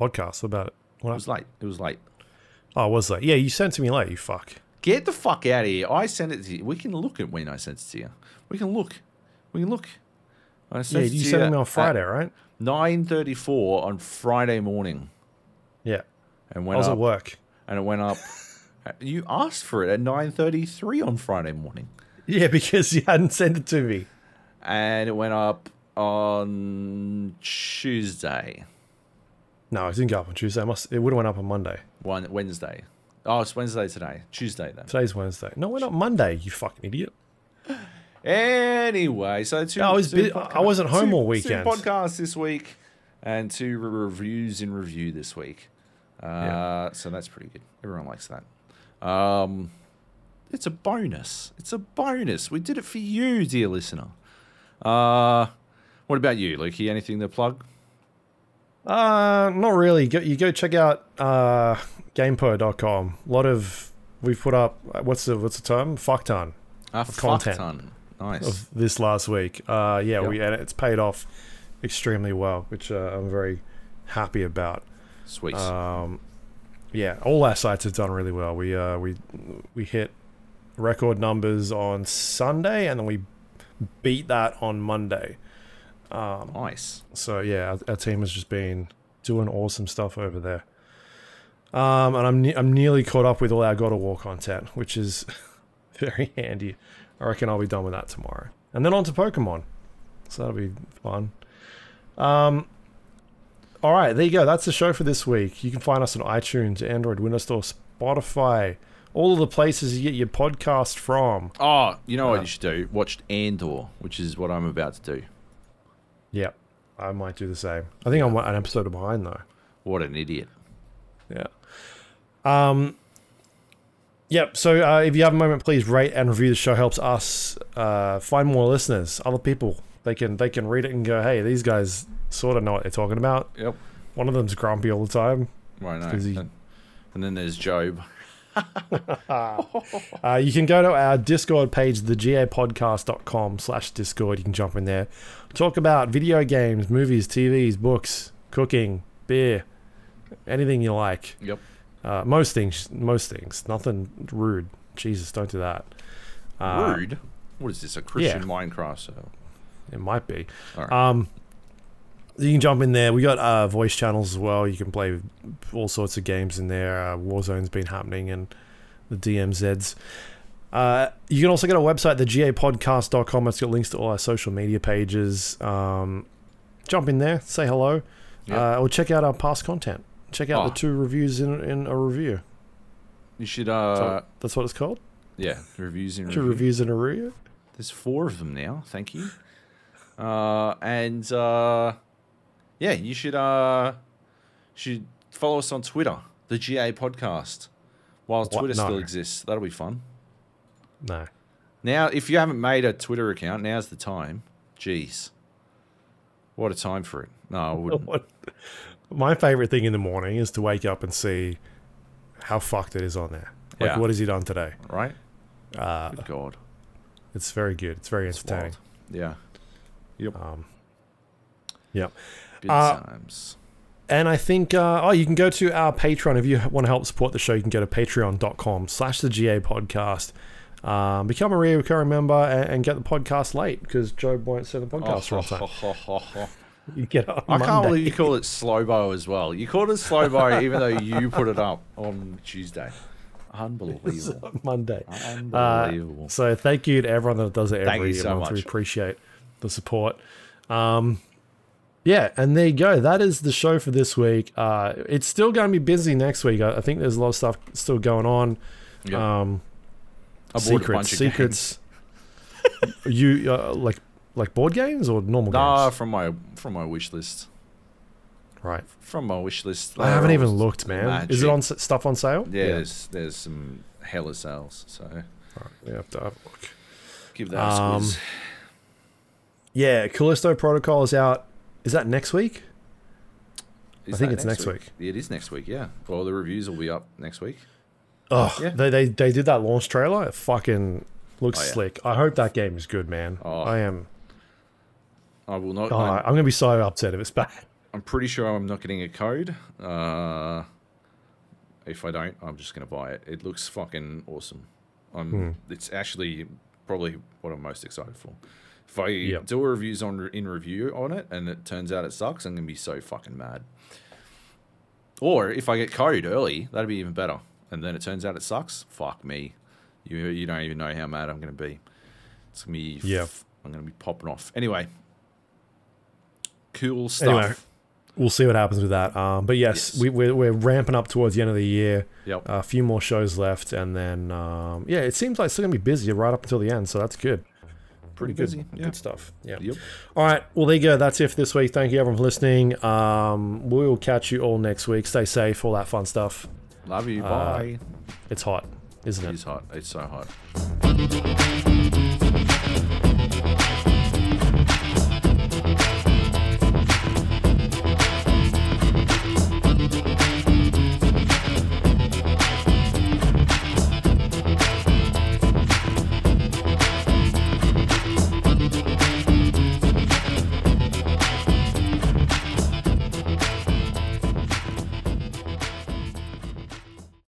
Podcast about it. What It was late. It was late. Oh, was that? Yeah, you sent it to me late. You fuck. Get the fuck out of here. I sent it to you. We can look at when I sent it to you. We can look. We can look. I Yeah, sent it you to sent it me on Friday, right? 9.34 on Friday morning. Yeah. And I went was up. at work. And it went up. you asked for it at 9.33 on Friday morning. Yeah, because you hadn't sent it to me. And it went up on Tuesday. No, it didn't go up on Tuesday. It must. It would have went up on Monday. One Wednesday. Oh, it's Wednesday today. Tuesday then. Today's Wednesday. No, we're not Monday. You fucking idiot. Anyway, so two. I was two I wasn't home two- all weekend. Two podcasts this week, and two reviews in review this week. Uh, Yeah. So that's pretty good. Everyone likes that. Um, it's a bonus. It's a bonus. We did it for you, dear listener. Uh, what about you, Lukey? Anything to plug? Uh, not really. Go, you go check out uh, gamepur.com. A lot of we've put up. What's the what's the term? Fuck ton Uh, content. fuck ton. Nice. of this last week. Uh, yeah, Yep. we and it's paid off extremely well, which uh, I'm very happy about. Sweet. Um, yeah, all our sites have done really well. We uh, we we hit record numbers on Sunday, and then we beat that on Monday. Um, nice. so yeah, our, our team has just been doing awesome stuff over there. Um, and I'm ne- I'm nearly caught up with all our God of War content, which is very handy. I reckon I'll be done with that tomorrow, and then on to Pokemon. So that'll be fun. Um, all right, there you go. That's the show for this week. You can find us on iTunes, Android, Windows Store, Spotify, all of the places you get your podcast from. Oh, you know what you should do? Watch Andor, which is what I'm about to do. Yep, I might do the same. I think I'm an episode behind though. What an idiot. Yeah. Um. Yep. So uh, if you have a moment, please rate and review the show. Helps us uh, find more listeners, other people. They can they can read it and go, hey, these guys sort of know what they're talking about. Yep. One of them's grumpy all the time. Right. 'Cause he- And, and then there's Joab. Uh, you can go to our Discord page, thegapodcast.com slash Discord. You can jump in there. Talk about video games, movies, TVs, books, cooking, beer, anything you like. Yep. Uh, most things, most things. Nothing rude. Jesus, don't do that. Uh, Rude. What is this? A Christian Minecraft server? It might be. All right. Um, you can jump in there. We got uh, voice channels as well. You can play all sorts of games in there. Uh, Warzone's been happening and the DMZs. Uh, you can also get our website, thegapodcast.com. It's got links to all our social media pages. Um, jump in there, say hello, Yeah. uh, or check out our past content. Check out Oh. the two reviews in, in a review. you should. Uh, So that's what it's called. yeah. Reviews in Two review. reviews in a review. There's four of them now. Thank you. Uh, and uh, yeah, you should uh, should follow us on Twitter, the GA Podcast. While What? Twitter still exists, that'll be fun. No. Now, if you haven't made a Twitter account, now's the time. Jeez, what a time for it. No, I wouldn't. What? My favorite thing in the morning is to wake up and see how fucked it is on there. Like, Yeah. what has he done today? right? Uh, Good God, it's very good. It's very entertaining. wild. Yeah, Um, yep. Good Uh, times. And I think, uh, oh, you can go to our Patreon. If you want to help support the show, you can go to patreon.com slash the GA podcast. Um, become a recurring member and, and get the podcast late because Joe won't send the podcast on time. You get I can't believe you call it slow bo as well. You called it slow bo even though you put it up on Tuesday. Unbelievable. on Monday. Unbelievable. So thank you to everyone that does it Thank every you so month. We appreciate the support. Um, yeah, and there you go. That is the show for this week. Uh, it's still going to be busy next week. I, I think there's a lot of stuff still going on. Yeah. Um, a secrets, bunch of games. secrets. you uh, like like board games or normal Nah, games? from my from my wish list. Right. From my wish list. I haven't even looked, man. mad Is it on stuff on sale? Yeah, There's, there's some hella sales, so Right, we have to have a look. give that a Um, squeeze. Yeah, Callisto Protocol is out. Is that next week? Is I think it's next week. It is next week, yeah. Well, the reviews will be up next week. Oh, Yeah. they, they they did that launch trailer. It fucking looks Oh, yeah. slick. I hope that game is good, man. Oh. I am. I will not. Oh, I'm, I'm gonna be so upset if it's bad. I'm pretty sure I'm not getting a code. Uh, if I don't, I'm just gonna buy it. It looks fucking awesome. I'm. Hmm. It's actually probably what I'm most excited for. If I Yep. do a reviews on in review on it and it turns out it sucks, I'm gonna be so fucking mad. Or if I get code early, that'd be even better. And then it turns out it sucks. Fuck me. You you don't even know how mad I'm gonna be. It's gonna be. Yeah. I'm gonna be popping off. Anyway. Cool stuff. Anyway. We'll see what happens with that. Um, but yes, Yes. We, we're, we're ramping up towards the end of the year. Yep. a few more shows left, and then um, yeah, it seems like it's still gonna be busy right up until the end. So that's good. Pretty good, busy. Yeah. Good stuff. Yeah. Yep. All right. Well, there you go. That's it for this week. Thank you everyone for listening. Um, we will catch you all next week. Stay safe. All that fun stuff. Love you. Uh, Bye. It's hot, isn't it it? is hot. It's so hot.